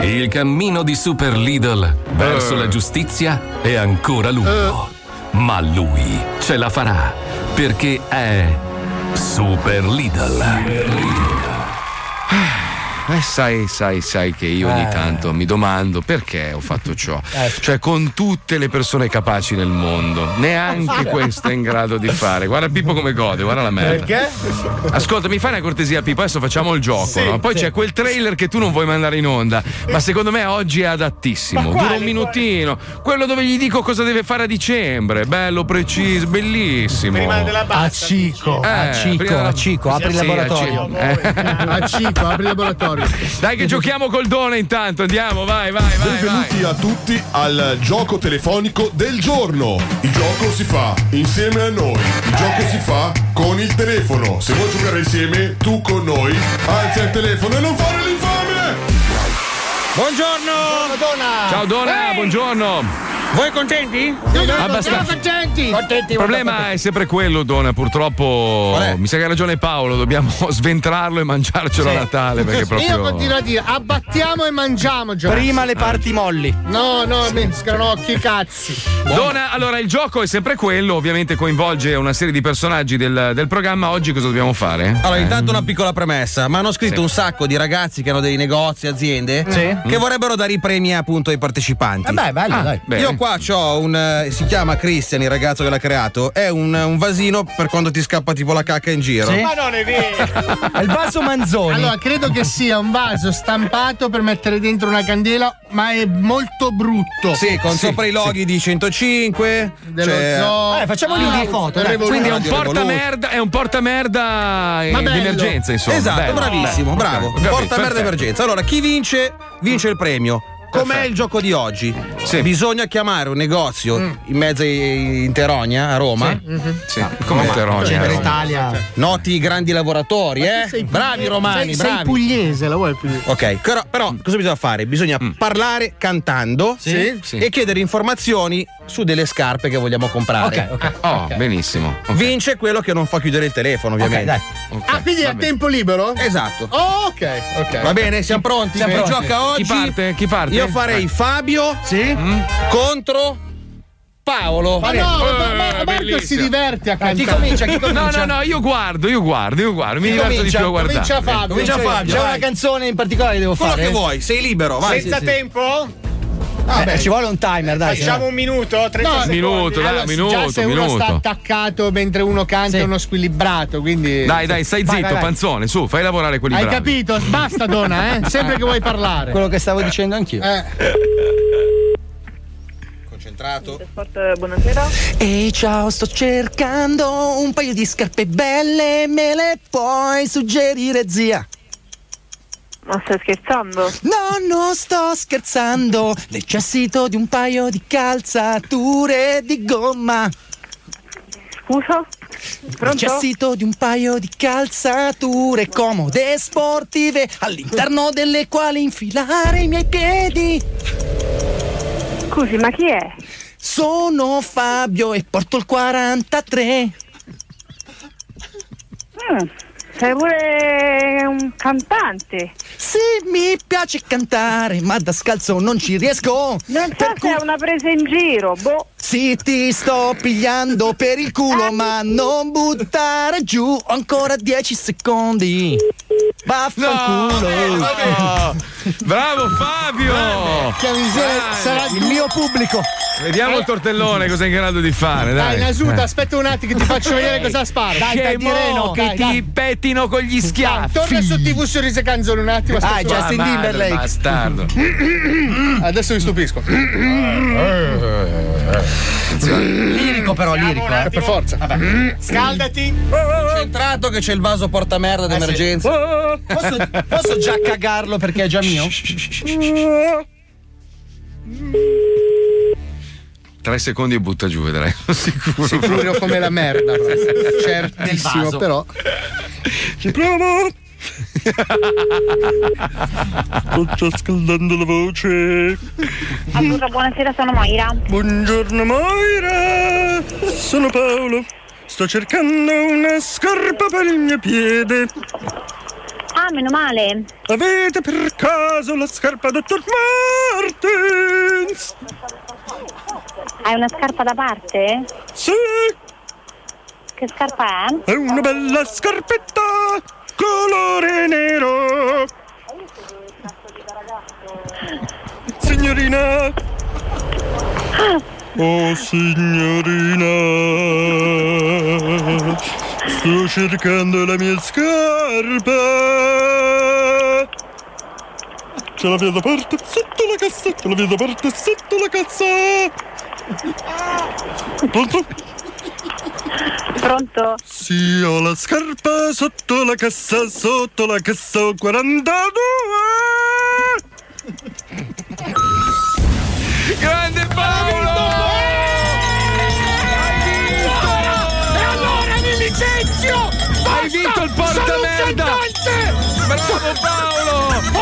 Il cammino di Super Lidl verso Eh. la giustizia è ancora lungo. Ma lui ce la farà perché è Super Lidl. Eh, sai, sai, sai che io ogni Eh. tanto mi domando perché ho fatto ciò. *laughs* Eh. Cioè, con tutte le persone capaci nel mondo, neanche questo è in grado di fare. Guarda Pippo come gode, guarda la merda. Perché? Ascolta, mi fai una cortesia, Pippo. Adesso facciamo il gioco. Sì, no? Poi sì. c'è quel trailer che tu non vuoi mandare in onda. Ma secondo me oggi è adattissimo. Ma Dura un minutino. Quello dove gli dico cosa deve fare a dicembre. Bello, preciso, bellissimo. Prima della bassa. A Cico. Eh, A Cico, a Cico, apri il Sì, a laboratorio. Cico. Eh. *laughs* A Cico, apri il laboratorio. Dai, che giochiamo col Done intanto. Andiamo, vai, vai, vai. Benvenuti a tutti al gioco telefonico del giorno. Il gioco si fa insieme a noi. Il gioco si fa con il telefono. Se vuoi giocare insieme, tu con noi, alza il telefono e non fare l'infame! Buongiorno! Donna! Ciao Dona, buongiorno. Voi contenti? Abbastanza. contenti. Contenti. Il problema è sempre quello, Dona. Purtroppo mi sa che ha ragione Paolo. Dobbiamo *laughs* sventrarlo e mangiarcelo a Natale. Perché proprio. Io continuo a dire abbattiamo e mangiamo Giovanni. Prima le parti molli. No, no, mi sgranocchi i cazzi. Dona, allora il gioco è sempre quello, ovviamente coinvolge una serie di personaggi del, del programma. Oggi cosa dobbiamo fare? Allora, Eh. intanto una piccola premessa. Mi hanno scritto Sì. un sacco di ragazzi che hanno dei negozi, aziende, Sì. che vorrebbero dare i premi appunto ai partecipanti. Eh beh, bello, Ah, dai. bene. Io qua ho un. eh, si chiama Christian, il ragazzo che l'ha creato. È un, un vasino per quando ti scappa tipo la cacca in giro. Sì? Ma non è vero. È il vaso Manzoni. Allora, credo che sia un vaso stampato per mettere dentro una candela, ma è molto brutto. Sì, con sopra i loghi di 105. Dello c'è- zoo. Eh, facciamogli Ah, due foto, dai. Quindi è un Radio portamerda, è un portamerda eh, Ma di bello. emergenza, insomma. Esatto, Bello, bravissimo, bello. bravo. Porta merda perfetto. emergenza. Allora, chi vince, vince il premio. Com'è Perfetto. il gioco di oggi? Sì. Bisogna chiamare un negozio in mezzo in Teronia, a Roma. Sì, come Teronia. Cioè, per Roma. Italia. Noti grandi lavoratori, eh? Sei bravi romani, sei, bravi. Sei pugliese, la vuoi pugliese? Ok, però, però cosa bisogna fare? Bisogna Mm. parlare cantando Sì? Sì. e chiedere informazioni su delle scarpe che vogliamo comprare. Ok, ok. Oh, benissimo. Ok. Vince quello che non fa chiudere il telefono, ovviamente. dai. Ok, Ah, quindi è a tempo libero? Esatto. Oh, ok, ok. Va bene, siamo pronti? Siamo Chi pronti. gioca oggi? Chi parte? Chi parte? Io farei Fabio Sì? contro Paolo. Ma no, Eh, ma, ma- Marco bellissimo. si diverte a Chi cantare. comincia? Chi *laughs* No, comincia? no, no, io guardo, io guardo, io guardo. Mi Chi diverto di comincia? più a guardare. Comincia Fabio. Comincia Fabio. C'è vai. una canzone in particolare che devo Quello fare? che vuoi, sei libero, vai. Senza tempo? Ah, beh, ci vuole un timer, dai. Facciamo un minuto, 30 No, secondi. minuto, dai, Allora, minuto, già se uno minuto. sta attaccato mentre uno canta Sì. è uno squilibrato, quindi Dai, dai, stai Vai, zitto, vai, vai. panzone, su, fai lavorare quelli Hai bravi. capito? Basta Dona, eh? *laughs* Sempre che vuoi parlare. Quello che stavo dicendo anch'io. Eh. Concentrato. buonasera. Ehi ciao, sto cercando un paio di scarpe belle, me le puoi suggerire zia? Ma stai scherzando? No, non sto scherzando, necessito di un paio di calzature di gomma. Scusa? Pronto? Necessito di un paio di calzature comode e sportive all'interno delle quali infilare i miei piedi. Scusi, ma chi è? Sono Fabio e porto il 43. Mm, sei pure un cantante. Sì, mi piace cantare, ma da scalzo non ci riesco. Non so se è una presa in giro, boh. Sì, ti sto pigliando per il culo, ma non buttare giù. Ho ancora 10 secondi. Vaffanculo. No, Bravo Fabio! Che miseria, sarà Il mio pubblico. Vediamo il tortellone cosa è in grado di fare. Dai, Dai, Nasuta, Eh. aspetta un attimo che ti faccio vedere cosa spara. Dai, dai, Scemo, che ti pettino con gli schiaffi. Torna su TV Sorrise Canzone un attimo. Ah, aspetta Justin attimo. Timberlake. Bastardo. *clears throat* Adesso vi stupisco. Lirico però, lirico. Eh. Per forza. Scaldati. Concentrato che c'è il vaso porta merda d'emergenza. Posso, posso già cagarlo perché è già mio? Tre secondi e butta giù, vedrai. *laughs* Sicuro. Sicuro come la merda. *laughs* Certissimo, però. Ci provo! *laughs* Sto già scaldando la voce. Allora, buonasera, sono Moira. Buongiorno Moira, sono Paolo. Sto cercando una scarpa per il mio piede. Ah, meno male. Avete per caso la scarpa Dr. Martens? Hai una scarpa da parte? Sì, Che scarpa è? è una bella scarpetta colore nero. Signorina. Oh signorina, sto cercando la mia scarpa. Ce la vedo parte sotto la cassa, ce la vedo parte sotto la cassa. Pronto? Pronto? Sì, ho la scarpa sotto la cassa, sotto la cassa ho 42. Grande Paolo! E allora mi licenzio! Hai vinto il portamerda! Bravo Paolo!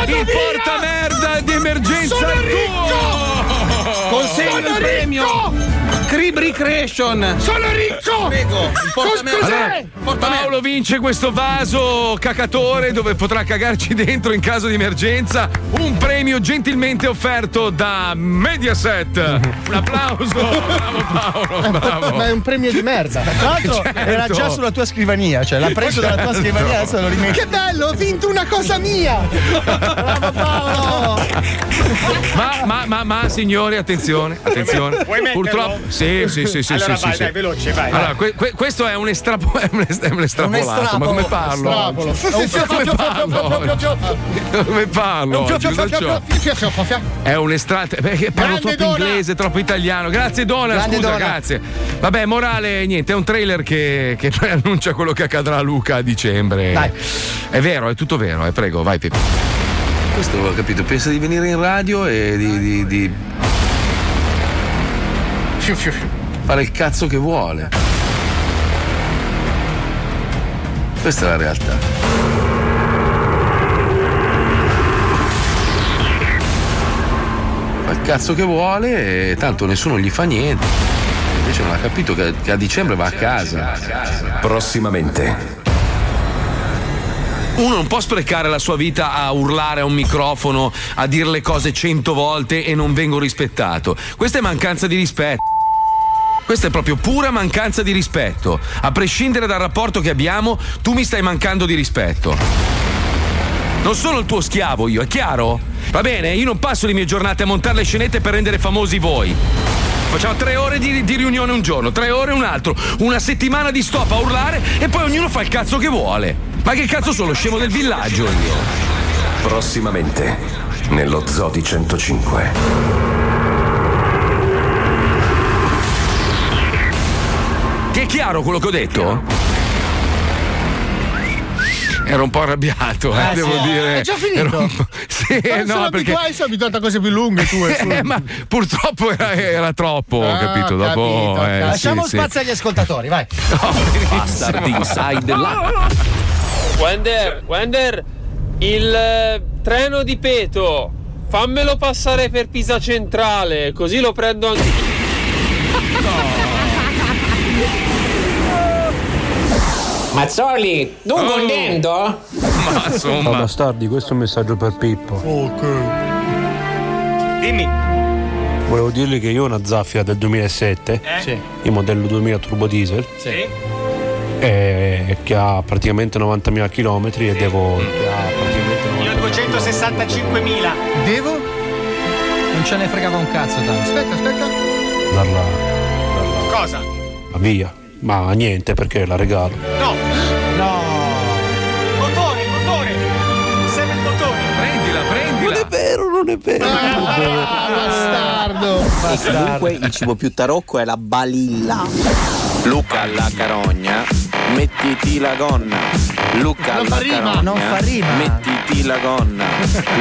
Il portamerda di emergenza Sono è ricco! Consegno Sono il premio! Crib Recreation! Sono ricco! Prego, il portamerda. Allora, Paolo vince questo vaso cacatore dove potrà cagarci *laughs* dentro in caso di emergenza. Un premio gentilmente offerto da Mediaset. Un applauso! *laughs* Bravo Paolo, bravo! Ma è un premio di merda. Tra *laughs* l'altro Certo. era già sulla tua scrivania, cioè l'ha preso dalla tua Certo. scrivania, adesso lo rimetti. Che bello, ho vinto una cosa mia! Bravo Paolo! Ma, ma, ma, ma, signori, attenzione, attenzione. Purtroppo. Sì, sì, sì, sì. Allora sì, vai, sì, dai, sì. veloce, vai, Allora, vai. que- que- questo è un, estrapo- è un, est- è un estrapolato. Ma come parlo? Estrapolo. Come parlo? Come parlo? È un estratto. Perché parlo Grande troppo Dona. inglese, troppo italiano. Grazie, Dona. Grande scusa, Dona. grazie. Vabbè, morale, niente. È un trailer che, che poi annuncia quello che accadrà a Luca a dicembre. Dai. È vero, è tutto vero. Eh, prego, vai, Pepe. Questo ho capito. Pensa di venire in radio e di. di, di... fare il cazzo che vuole. Questa è la realtà. Fa il cazzo che vuole e tanto nessuno gli fa niente. Invece non ha capito che, che a dicembre va a casa. Prossimamente. Uno non può sprecare la sua vita a urlare a un microfono, a dire le cose cento volte e non vengo rispettato. Questa è mancanza di rispetto. Questa è proprio pura mancanza di rispetto. A prescindere dal rapporto che abbiamo, tu mi stai mancando di rispetto. Non sono il tuo schiavo io, è chiaro? Va bene, io non passo le mie giornate a montare le scenette per rendere famosi voi. Facciamo tre ore di, di riunione un giorno, tre ore un altro, una settimana di stop a urlare e poi ognuno fa il cazzo che vuole. Ma che cazzo sono, scemo del villaggio io? Prossimamente. Nello Zodi 105. È chiaro quello che ho detto? Ero un po' arrabbiato, eh, Eh, devo sì. dire. È già finito? Un po'- *laughs* Sì, Ma no, sono perché. abituato, sono abituato a cose più lunghe tu. Eh, *laughs* ma purtroppo era, era troppo, ho Ah, capito. Dopo, capito, eh, Lasciamo sì, sì. spazio agli ascoltatori, vai. *laughs* Bastard Inside là. Wender, Wender, il eh, treno di Peto, fammelo passare per Pisa Centrale, così lo prendo anche. Mazzoli, tu contento? Ma insomma. Oh, bastardi, questo è un messaggio per Pippo. Ok. Dimmi. Volevo dirgli che io ho una zaffia del 2007, Sì. il modello 2000 turbo diesel, Sì. eh, che ha praticamente 90.000 km e devo. che ha praticamente 90.000 265.000. Devo? Non ce ne fregava un cazzo tanto. Aspetta, aspetta. darla, Cosa? darla via. Ma niente perché la regalo. No! No! Motore, motore! Serve il motore! Prendila, prendila! Non è vero, non è vero. bastardo. E comunque il cibo più tarocco è la balilla. Luca alla carogna, mettiti la gonna. Luca Non alla fa rima, carogna, non fa rima. mettiti la gonna.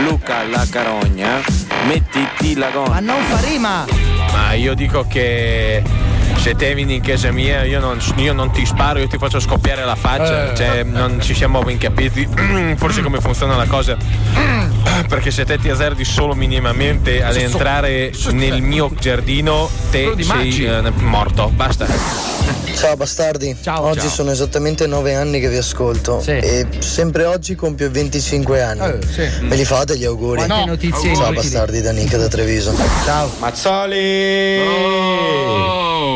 Luca alla carogna, mettiti la gonna. Ma non fa rima. Ma io dico che se te vieni in casa mia io non, io non ti sparo, io ti faccio scoppiare la faccia. Eh. Cioè, non ci siamo ben capiti *clears throat* forse come funziona la cosa. *clears throat* Perché se te ti azzardi solo minimamente ad entrare nel mio giardino, te sei eh, morto. Basta. Ciao bastardi, oggi Ciao. sono esattamente 9 anni che vi ascolto e sempre oggi compio 25 anni. Eh, sì. Me li fate gli auguri? No. notizie Ciao bastardi da Nick da Treviso. Ciao. Mazzoli!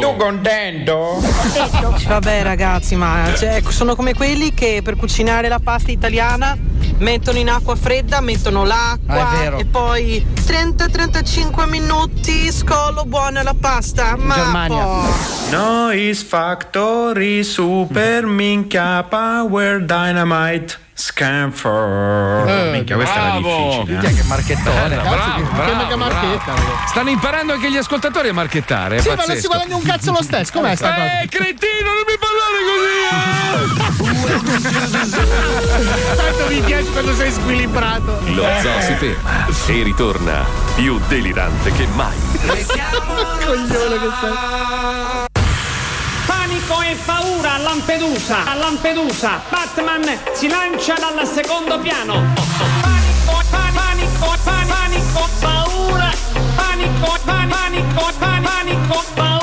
Tu contento? *laughs* Vabbè ragazzi, ma cioè, sono come quelli che per cucinare la pasta italiana mettono in acqua fredda, mettono l'acqua Ah, e poi 30-35 minuti scollo buona la pasta. Ma Germania. poi- Noise Factory Super Minchia Power Dynamite Scamper. Eh, Minchia, questa era bravo. difficile. Minchia, che marchettone. Cazzo, Bravo, che- bravo, mega marchetta, bravo. Stanno imparando anche gli ascoltatori a marchettare. Sì, ma non pazzesco. si guadagna un cazzo lo stesso. Com'è sta cosa? Eh, cretino, non mi parlare così! *laughs* Tanto mi piace quando sei squilibrato. Lo zoo si ferma e ritorna più delirante che mai. Coglione che sei. Panico e paura a Lampedusa. A Lampedusa, Batman si lancia dal secondo piano. Panico, pa- panico, pa- panico, paura. Panico, pa- panico, pa- panico, paura.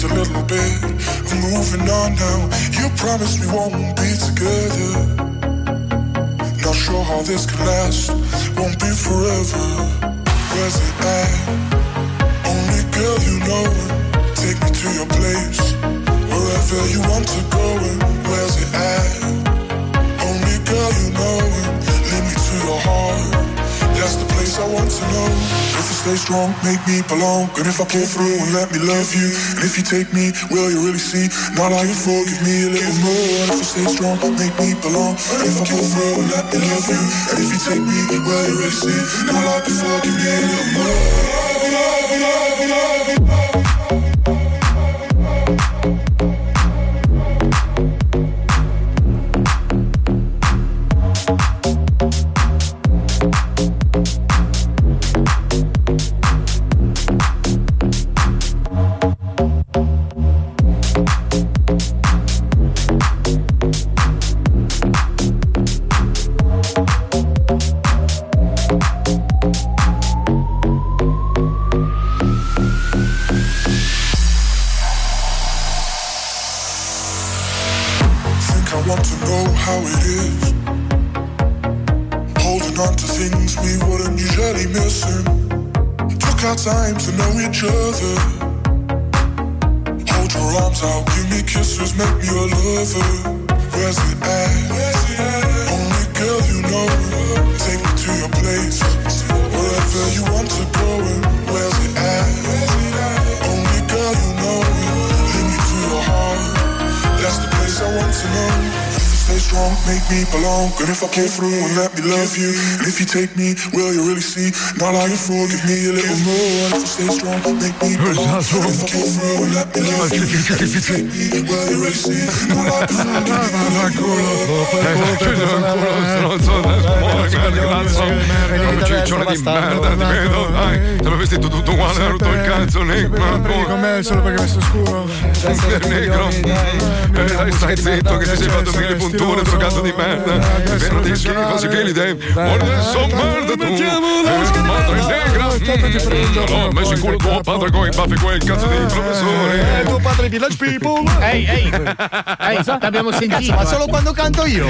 Missed a little bit. I'm moving on now. You promised we won't be together. Not sure how this could last. Won't be forever. Where's it at? Only girl you know. Take me to your place. Wherever you want to go and where's it at? That's the place I want to know. If you stay strong, make me belong. And if I pull through and let me love you. And if you take me, will you really see? Not how you forgive me a little more. If you stay strong, make me belong. And if I pull through and let me love you. And if you take me, will you really see? Not how you forgive me a little more. Only girl you know. Take me to your place. Wherever you want to go strong, make me belong. And if I pull through and let me love you. And if you take me, will you really see? Not how you forgive me a little more. If you stay strong, make me belong. And if I pull through and let me love you. And if you take me, will you really see? Not how you forgive me a little more. Ciccio di bastardo. merda, ti vedo, dai. Sono vestito tutto uguale, rotto il cazzo, negro. Prendi con me solo perché vesto scuro. Negro. Eh, Dai, stai zitto che ti sei fatto mille punture, drogato di merda. Vero di schifo, si fili dei. Son merda tu. Eh, Madre negra. No, ho messo in culo tuo padre con i baffi quel cazzo di professore. Eh, tuo padre di Village People. *laughs* Ehi, ehi, ehi, t'abbiamo sentito. Ma solo eh. quando canto io.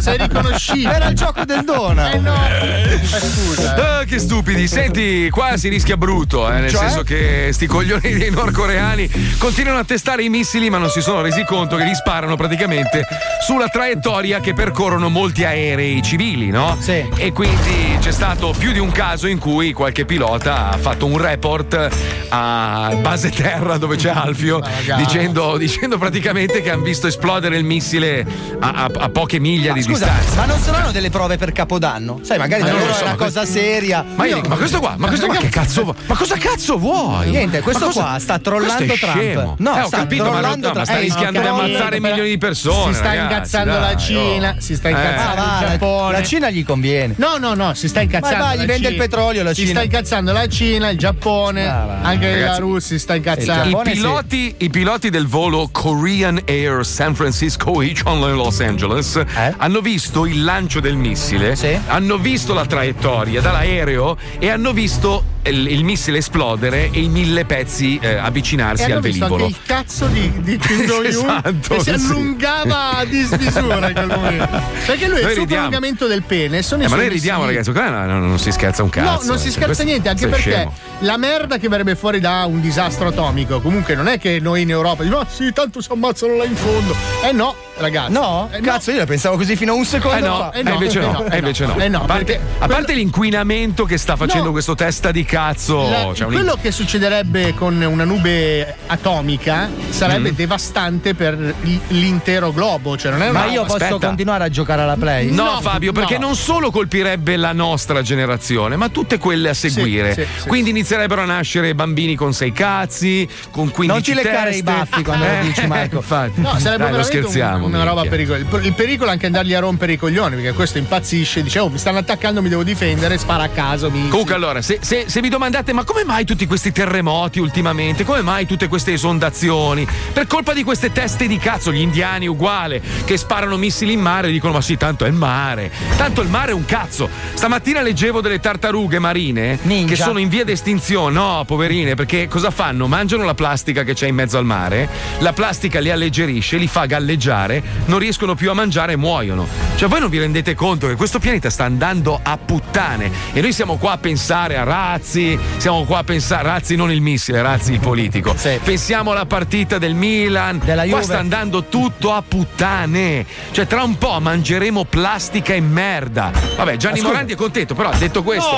sei riconoscibile. Era il gioco del dona. Eh no. Eh, scusa. Ah, che stupidi, senti, qua si rischia brutto, eh, nel Cioè? senso che sti coglioni dei nordcoreani continuano a testare i missili, ma non si sono resi conto che li sparano praticamente sulla traiettoria che percorrono molti aerei civili, no? Sì. E quindi c'è stato più di un caso in cui qualche pilota ha fatto un report a base terra dove c'è Alfio dicendo, dicendo praticamente che hanno visto esplodere il missile a, a- a poche miglia di Scusa, distanza. ma non saranno delle prove per Capodanno? Sai, magari Ma da non loro lo so, è una ma cosa seria. Ma, io- ma questo qua, ma questo qua che cazzo vuoi? Ma cosa cazzo vuoi? Niente, questo Ma cosa- qua sta trollando Trump. scemo. No, eh, ho sta capito, ma, trollando no, ma sta Trump. rischiando di Eh, ammazzare milioni di persone. Si sta ragazzi, incazzando dai, la oh. Cina, si sta Eh. incazzando Ah, va, il la- Giappone. la Cina gli conviene. No, no, no, si sta incazzando. Ma va, gli la vende il Cina. petrolio la Si Cina. sta incazzando la Cina, il Giappone, anche la Ragazzi, Russia si sta I incazzando. piloti, I piloti del volo Korean Air San Francisco Incheon Los Angeles hanno visto il lancio del missile, hanno visto la traiettoria dall'aereo e hanno visto il, il missile esplodere e i mille pezzi eh, avvicinarsi E al visto velivolo. anche il cazzo di, di *laughs* Kim Jong-un Esatto, che si sì. allungava a dismisura in quel momento. Perché lui Noi il suo prolungamento del pene sono i Eh, ma noi ridiamo, missili. ragazzi, qua non, non si scherza un cazzo. No, non si Cioè, scherza questo- niente, anche è perché scemo. la merda che verrebbe fuori da un disastro atomico, comunque non è che noi in Europa diciamo, ah sì, tanto si ammazzano là in fondo. Eh no, ragazzi. No? Eh, Cazzo, io la pensavo così fino a un secondo Eh no, fa. eh invece no, eh invece no. Eh no, a parte, perché a parte l'inquinamento che sta facendo No. questo testa di cazzo. La- cioè un- quello che succederebbe con una nube atomica sarebbe Mm. devastante per l'intero globo. Cioè non è una Ma io posso aspetta. continuare a giocare alla play? No, Fabio, perché no. non solo colpirebbe la nostra generazione, ma tutte quelle a seguire. sì, sì. Quindi inizierebbero a nascere bambini con sei cazzi, con 15 Non ti leccare teste. i baffi quando lo *laughs* Eh, dici, Marco. Infatti. No, sarebbe Dai, lo veramente un- scherziamo. una roba pericolosa. Il, il pericolo è anche andargli a rompere i coglioni, perché questo impazzisce, dice: Oh, mi stanno attaccando, mi devo difendere, spara a caso. Mi... Comunque, allora, se, se- se vi domandate, ma come mai tutti questi terremoti ultimamente? Come mai tutte queste esondazioni? Per colpa di queste teste di cazzo, gli indiani uguale, che sparano missili in mare e dicono: Ma sì, tanto è il mare. Tanto il mare è un cazzo. Stamattina leggevo delle tartarughe marine che sono in via d'estinzione. No, poverine, perché cosa fanno? Mangiano la plastica che c'è in mezzo al mare, la plastica li alleggerisce, li fa galleggiare, non riescono più a mangiare e muoiono. Cioè, voi non vi rendete conto che questo pianeta sta andando a puttane e noi siamo qua a pensare a Razzi, siamo qua a pensare, Razzi non il missile, Razzi il politico. Pensiamo alla partita del Milan, qua Juve. sta andando tutto a puttane. Cioè, tra un po' mangeremo plastica e merda. Vabbè, Gianni Ma scusa. Morandi è contento, però ha detto questo.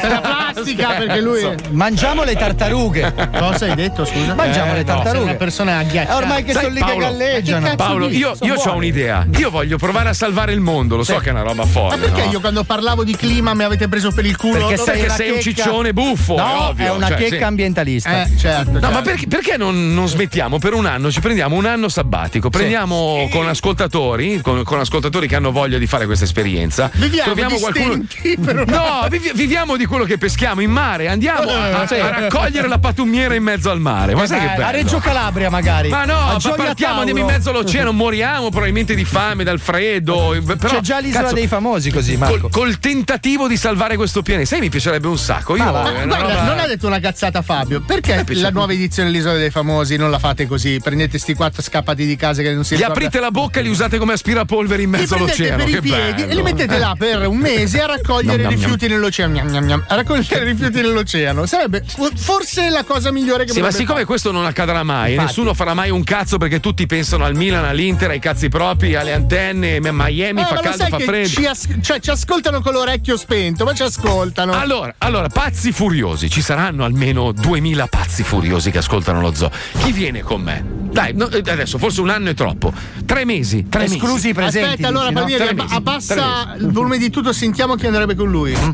Per la plastica, *laughs* perché lui. Mangiamo le tartarughe. Cosa hai detto, scusa? Mangiamo Eh, le no. tartarughe. Sei una persona agghiacciata. Ormai che Sai, sono lì che galleggiano. Ma che Paolo, io, io ho un'idea. Io voglio provare a salvare il mondo. Lo so che è una roba Ma folle. perché no? io quando parlavo di clima mi avete preso per il culo? Perché sai che sei un ciccione buffo, è No, ovvio. è una cioè, checca sì. ambientalista. Eh, certo. No, certo. ma perché, perché non, non smettiamo per un anno? Ci prendiamo un anno sabbatico, prendiamo con ascoltatori, con, con ascoltatori che hanno voglia di fare questa esperienza. Viviamo troviamo qualcuno. *laughs* No, vivi- viviamo di quello che peschiamo in mare, andiamo a, a- sì. a raccogliere la patumiera in mezzo al mare. Ma sai che bello? a Reggio Calabria magari. Ma no, a ma partiamo, Tauro. andiamo in mezzo all'oceano, moriamo probabilmente di fame, dal freddo. Però, C'è già l'isola cazzo, dei famosi così, Marco. Col, col tentativo di salvare questo pianeta. Sai, mi piacerebbe un sacco. Io, Ma guarda, roba- non ha detto una cazzata Fabio. Perché la nuova edizione dell'Isola dei Famosi non la fate così? Prendete sti quattro scappati di casa che non si Gli ricorda- aprite la bocca e li usate come aspirapolvere in mezzo all'oceano. per i piedi bello. e li mettete là per un mese a *laughs* raccogliere gnam, rifiuti nell'oceano. Gnam, gnam, gnam. A raccogliere rifiuti nell'oceano. Sarebbe forse la cosa migliore che Sì, ma siccome fare. questo non accadrà mai, Infatti. nessuno farà mai un cazzo perché tutti pensano al Milan, all'Inter, ai cazzi propri, alle antenne, Miami Eh, fa caldo, fa freddo. Ci, as- cioè, ci ascoltano con l'orecchio spento, ma ci ascoltano. Allora, allora, pazzi furiosi, ci saranno almeno 2000 pazzi furiosi che ascoltano lo zoo. Chi viene con me? Dai, no, eh, adesso forse un anno è troppo. Tre mesi, tre Esclusi mesi. i presenti. Aspetta, allora, dici, no? Palmieri, abbassa il volume di tutto, sentiamo chi andrebbe con lui. Mm.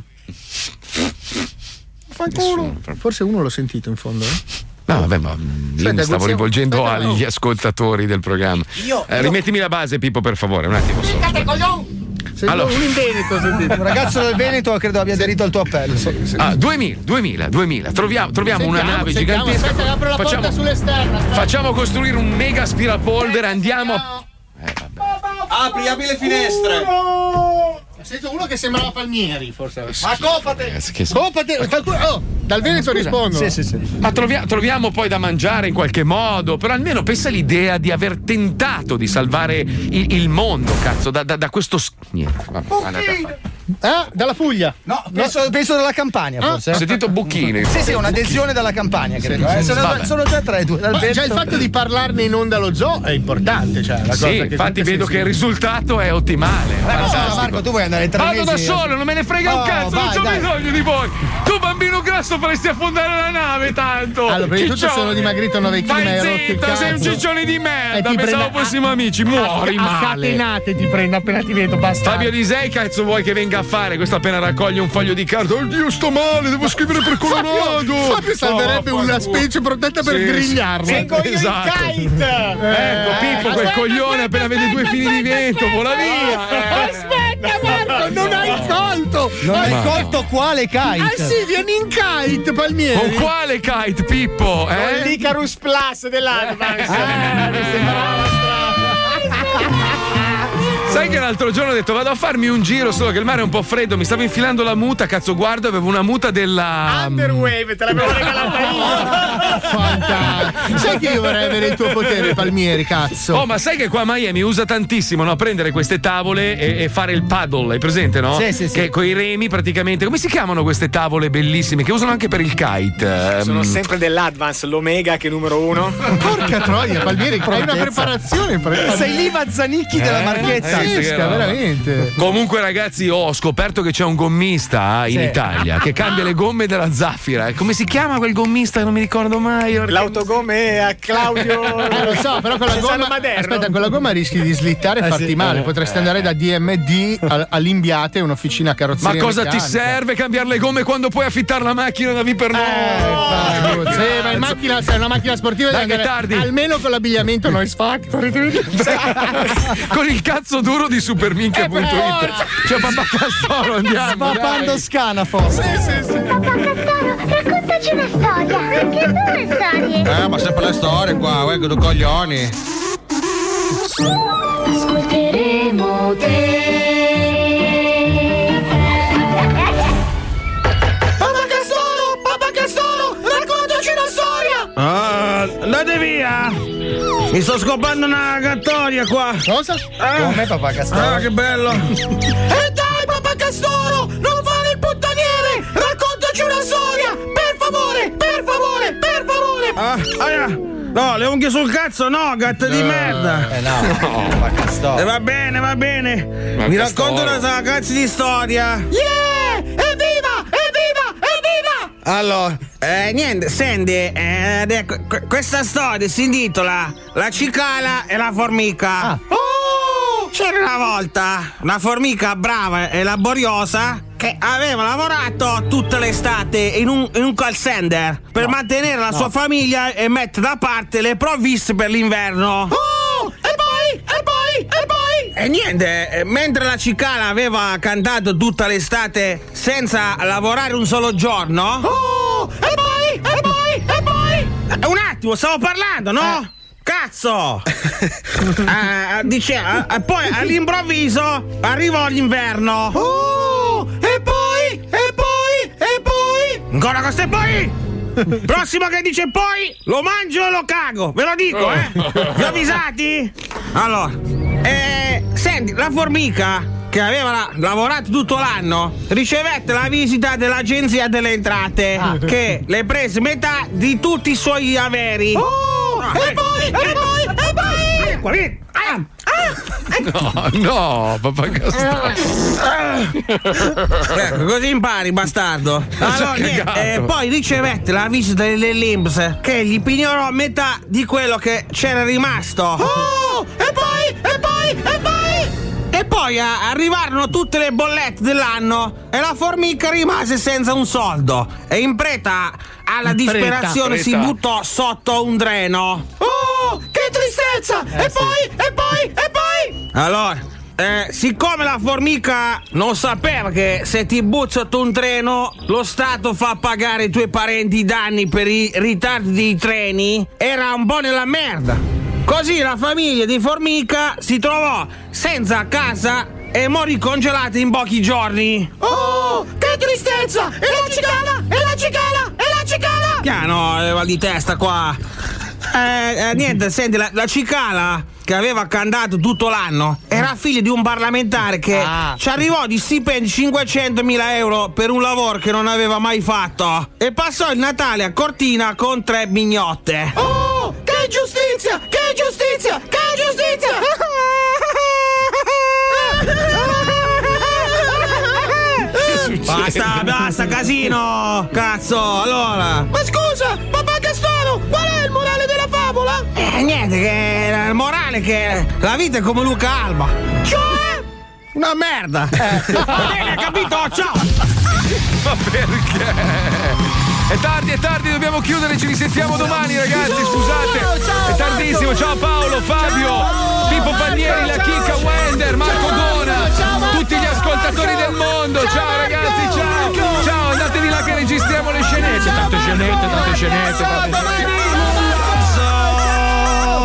Fanculo. Forse uno l'ho sentito in fondo. eh? No, vabbè, ma io mi stavo rivolgendo agli ascoltatori del programma. Io- Eh, io- rimettimi la base, Pippo, per favore, un attimo solo. Sento Allora. uno in Veneto, sentite. Un ragazzo del Veneto credo abbia aderito al tuo appello. Ah, 2000, 2000, 2000. Troviamo, troviamo una Sentiamo, nave sentiamo, gigantesca. Aspetta, apro la facciamo, porta sull'esterna. aspetta. facciamo costruire un mega aspirapolvere. Andiamo. Apri, apri le finestre. Sento uno che sembrava Palmieri, forse. Ma copate! Che Copate, oh, dal Veneto rispondo. Sì, sì, sì. Ma trovia- troviamo poi da mangiare in qualche modo. Però almeno pensa all'idea di aver tentato di salvare il, il mondo, cazzo, da, da- da questo. Niente, vabbè, guarda. Ah, dalla Puglia. No, penso, penso dalla Campania, Ah, forse. Ho sentito Bucchini. Sì, sì, un'adesione dalla Campania, credo. Sì, eh. sì, sono, sono già tre, due. Dal Ma già il fatto di parlarne in onda allo zoo è importante, cioè, la Sì, cosa che infatti vedo che il risultato è ottimale. Eh, ma no. Marco, tu vuoi andare tre Vado da solo, non me ne frega un Oh, cazzo, non vai, c'ho dai. bisogno di voi. Tu, bambino grasso, faresti affondare la nave tanto. Allora, prima di tutto sono dimagrito 9 kg, ma il zitta, sei un cazzo. ciccione di E merda. Pensavo fossimo amici, muori a, male. A catenate ti prendo appena ti vedo, basta. Fabio Lisei, cazzo vuoi che venga a fare? Questo appena raccoglie un foglio di carta. Oddio, sto male, devo scrivere per Colorado. Fabio salverebbe Oh, una specie protetta per Sì, grigliarlo. sì. Io il Esatto. kite. Ecco, Pippo, quel coglione appena vede due fili di vento, vola via. eh. Aspetta, Marco, non hai colto! Non hai Ma- colto quale kite? Ah sì, vieni in kite, Palmieri! Con quale kite, Pippo? Eh? L'Icarus Plus dell'Advance. Sai che l'altro giorno ho detto vado a farmi un giro, solo che il mare è un po' freddo, mi stavo infilando la muta, cazzo guardo, avevo una muta della. Underwave, te l'avevo regalata io. Fantastico. Sai che io vorrei avere il tuo potere, Palmieri, cazzo? Oh, ma sai che qua a Miami usa tantissimo, no? Prendere queste tavole e, e fare il paddle, hai presente, no? Sì, sì, sì. Che con i remi praticamente. Come si chiamano queste tavole bellissime che usano anche per il kite? Sono Ehm, sempre dell'Advance, l'Omega che è numero uno. Porca troia, Palmieri, hai una preparazione. pre- Sei lì Mazzanicchi della Eh? marchetta. Eh, Pazzesca, veramente. Comunque, ragazzi, ho scoperto che c'è un gommista in Sì. Italia che cambia le gomme della Zaffira. Come si chiama quel gommista? Non mi ricordo mai. L'autogomme a Claudio. Eh, *laughs* lo so, però con la gomma. Aspetta, con la gomma rischi di slittare e Eh, farti sì. male. Eh, Potresti andare da DMD a- all'Imbiate, un'officina Ma carrozzeria. cosa ti serve cambiare le gomme quando puoi affittare la macchina da vi per Eh, Fabio, sì, ma in macchina, se è una macchina sportiva Dai, devi andare tardi. almeno con l'abbigliamento *laughs* noise factory. Con il cazzo duro di superminchia.it. Cioè, papà Castoro, andiamo. Papando scanafo. Sì, sì, sì. Raccontaci una storia, anche due storie. Eh, ma sempre le storie qua, uè, che due coglioni. Ascolteremo te. Papà Castoro, papà Castoro, raccontaci una storia. Ah, andate via! Mi sto scopando una gattoria qua! Cosa? Come papà Castoro? Ah, che bello! *laughs* E dai, papà Castoro, non fare il puttaniere. Raccontaci una storia, per favore, per favore, per favore. Ah, aia! No, le unghie sul cazzo no, gatta di merda! Eh no, papà E Castoro. va bene, va bene! Ma Mi racconto una cazzo di storia! Yeah, evviva. Allora, eh, niente, senti, eh, que- questa storia si intitola La cicala e la formica. Oh, C'era una volta una formica brava e laboriosa che aveva lavorato tutta l'estate in un, in un call center per mantenere la sua famiglia e mettere da parte le provviste per l'inverno. oh, e poi, e poi, e poi. E niente, eh, mentre la cicala aveva cantato tutta l'estate senza lavorare un solo giorno. Oh, e poi, e poi, e poi. Eh, Un attimo, stavo parlando, no? Cazzo! *laughs* Eh, diceva, eh, poi all'improvviso arrivò l'inverno. Oh, e poi, e poi, e poi. Ancora questo e poi! *laughs* Prossimo che dice poi, lo mangio e lo cago, ve lo dico, eh! *laughs* Vi avvisati? Allora, eh, senti, la formica che aveva la- lavorato tutto l'anno ricevette la visita dell'agenzia delle entrate che le prese metà di tutti i suoi averi. Oh, e poi, e poi, e poi. Ecco, lì. Ah, No, no, papà. Ecco, così impari, bastardo. Allora, niente, eh, poi ricevette la visita dell'Inps che gli pignorò metà di quello che c'era rimasto. Oh, e poi, e poi, e poi. E poi eh, arrivarono tutte le bollette dell'anno e la formica rimase senza un soldo. E in preda alla In preda, disperazione si buttò sotto un dreno. Oh, che tristezza. E poi, e poi, e poi. Allora, eh, siccome la formica non sapeva che se ti butta sotto un treno lo Stato fa pagare ai tuoi parenti i danni per i ritardi dei treni, era un po' nella merda. Così la famiglia di formica si trovò senza casa e morì congelata in pochi giorni. Oh, che tristezza! E la cicala! E la cicala! E la cicala! Piano, eh, mal di testa qua. Eh, eh, niente, *laughs* senti, la, la cicala che aveva cantato tutto l'anno era figlia di un parlamentare che ci arrivò di stipendi 500.000 euro per un lavoro che non aveva mai fatto e passò il Natale a Cortina con tre mignotte. Oh, che giustizia! Che giustizia! Che giustizia! Basta, basta, casino! Cazzo, allora! Ma scusa, papà Castoro, qual è il morale della favola? Eh, niente, che il morale è che la vita è come Luca Alba. Cioè? Una merda! Va bene, capito? Ciao! Ma perché? È tardi, è tardi, dobbiamo chiudere, ci risentiamo domani ragazzi, scusate. È tardissimo, ciao Paolo, Fabio, Pippo Pannieri, la Chicca, Wender, Marco Dona, tutti gli ascoltatori del mondo, ciao ragazzi, ciao. Ciao, andatevi là che registriamo le scenette, tante scenette, tante scenette, tante scenette.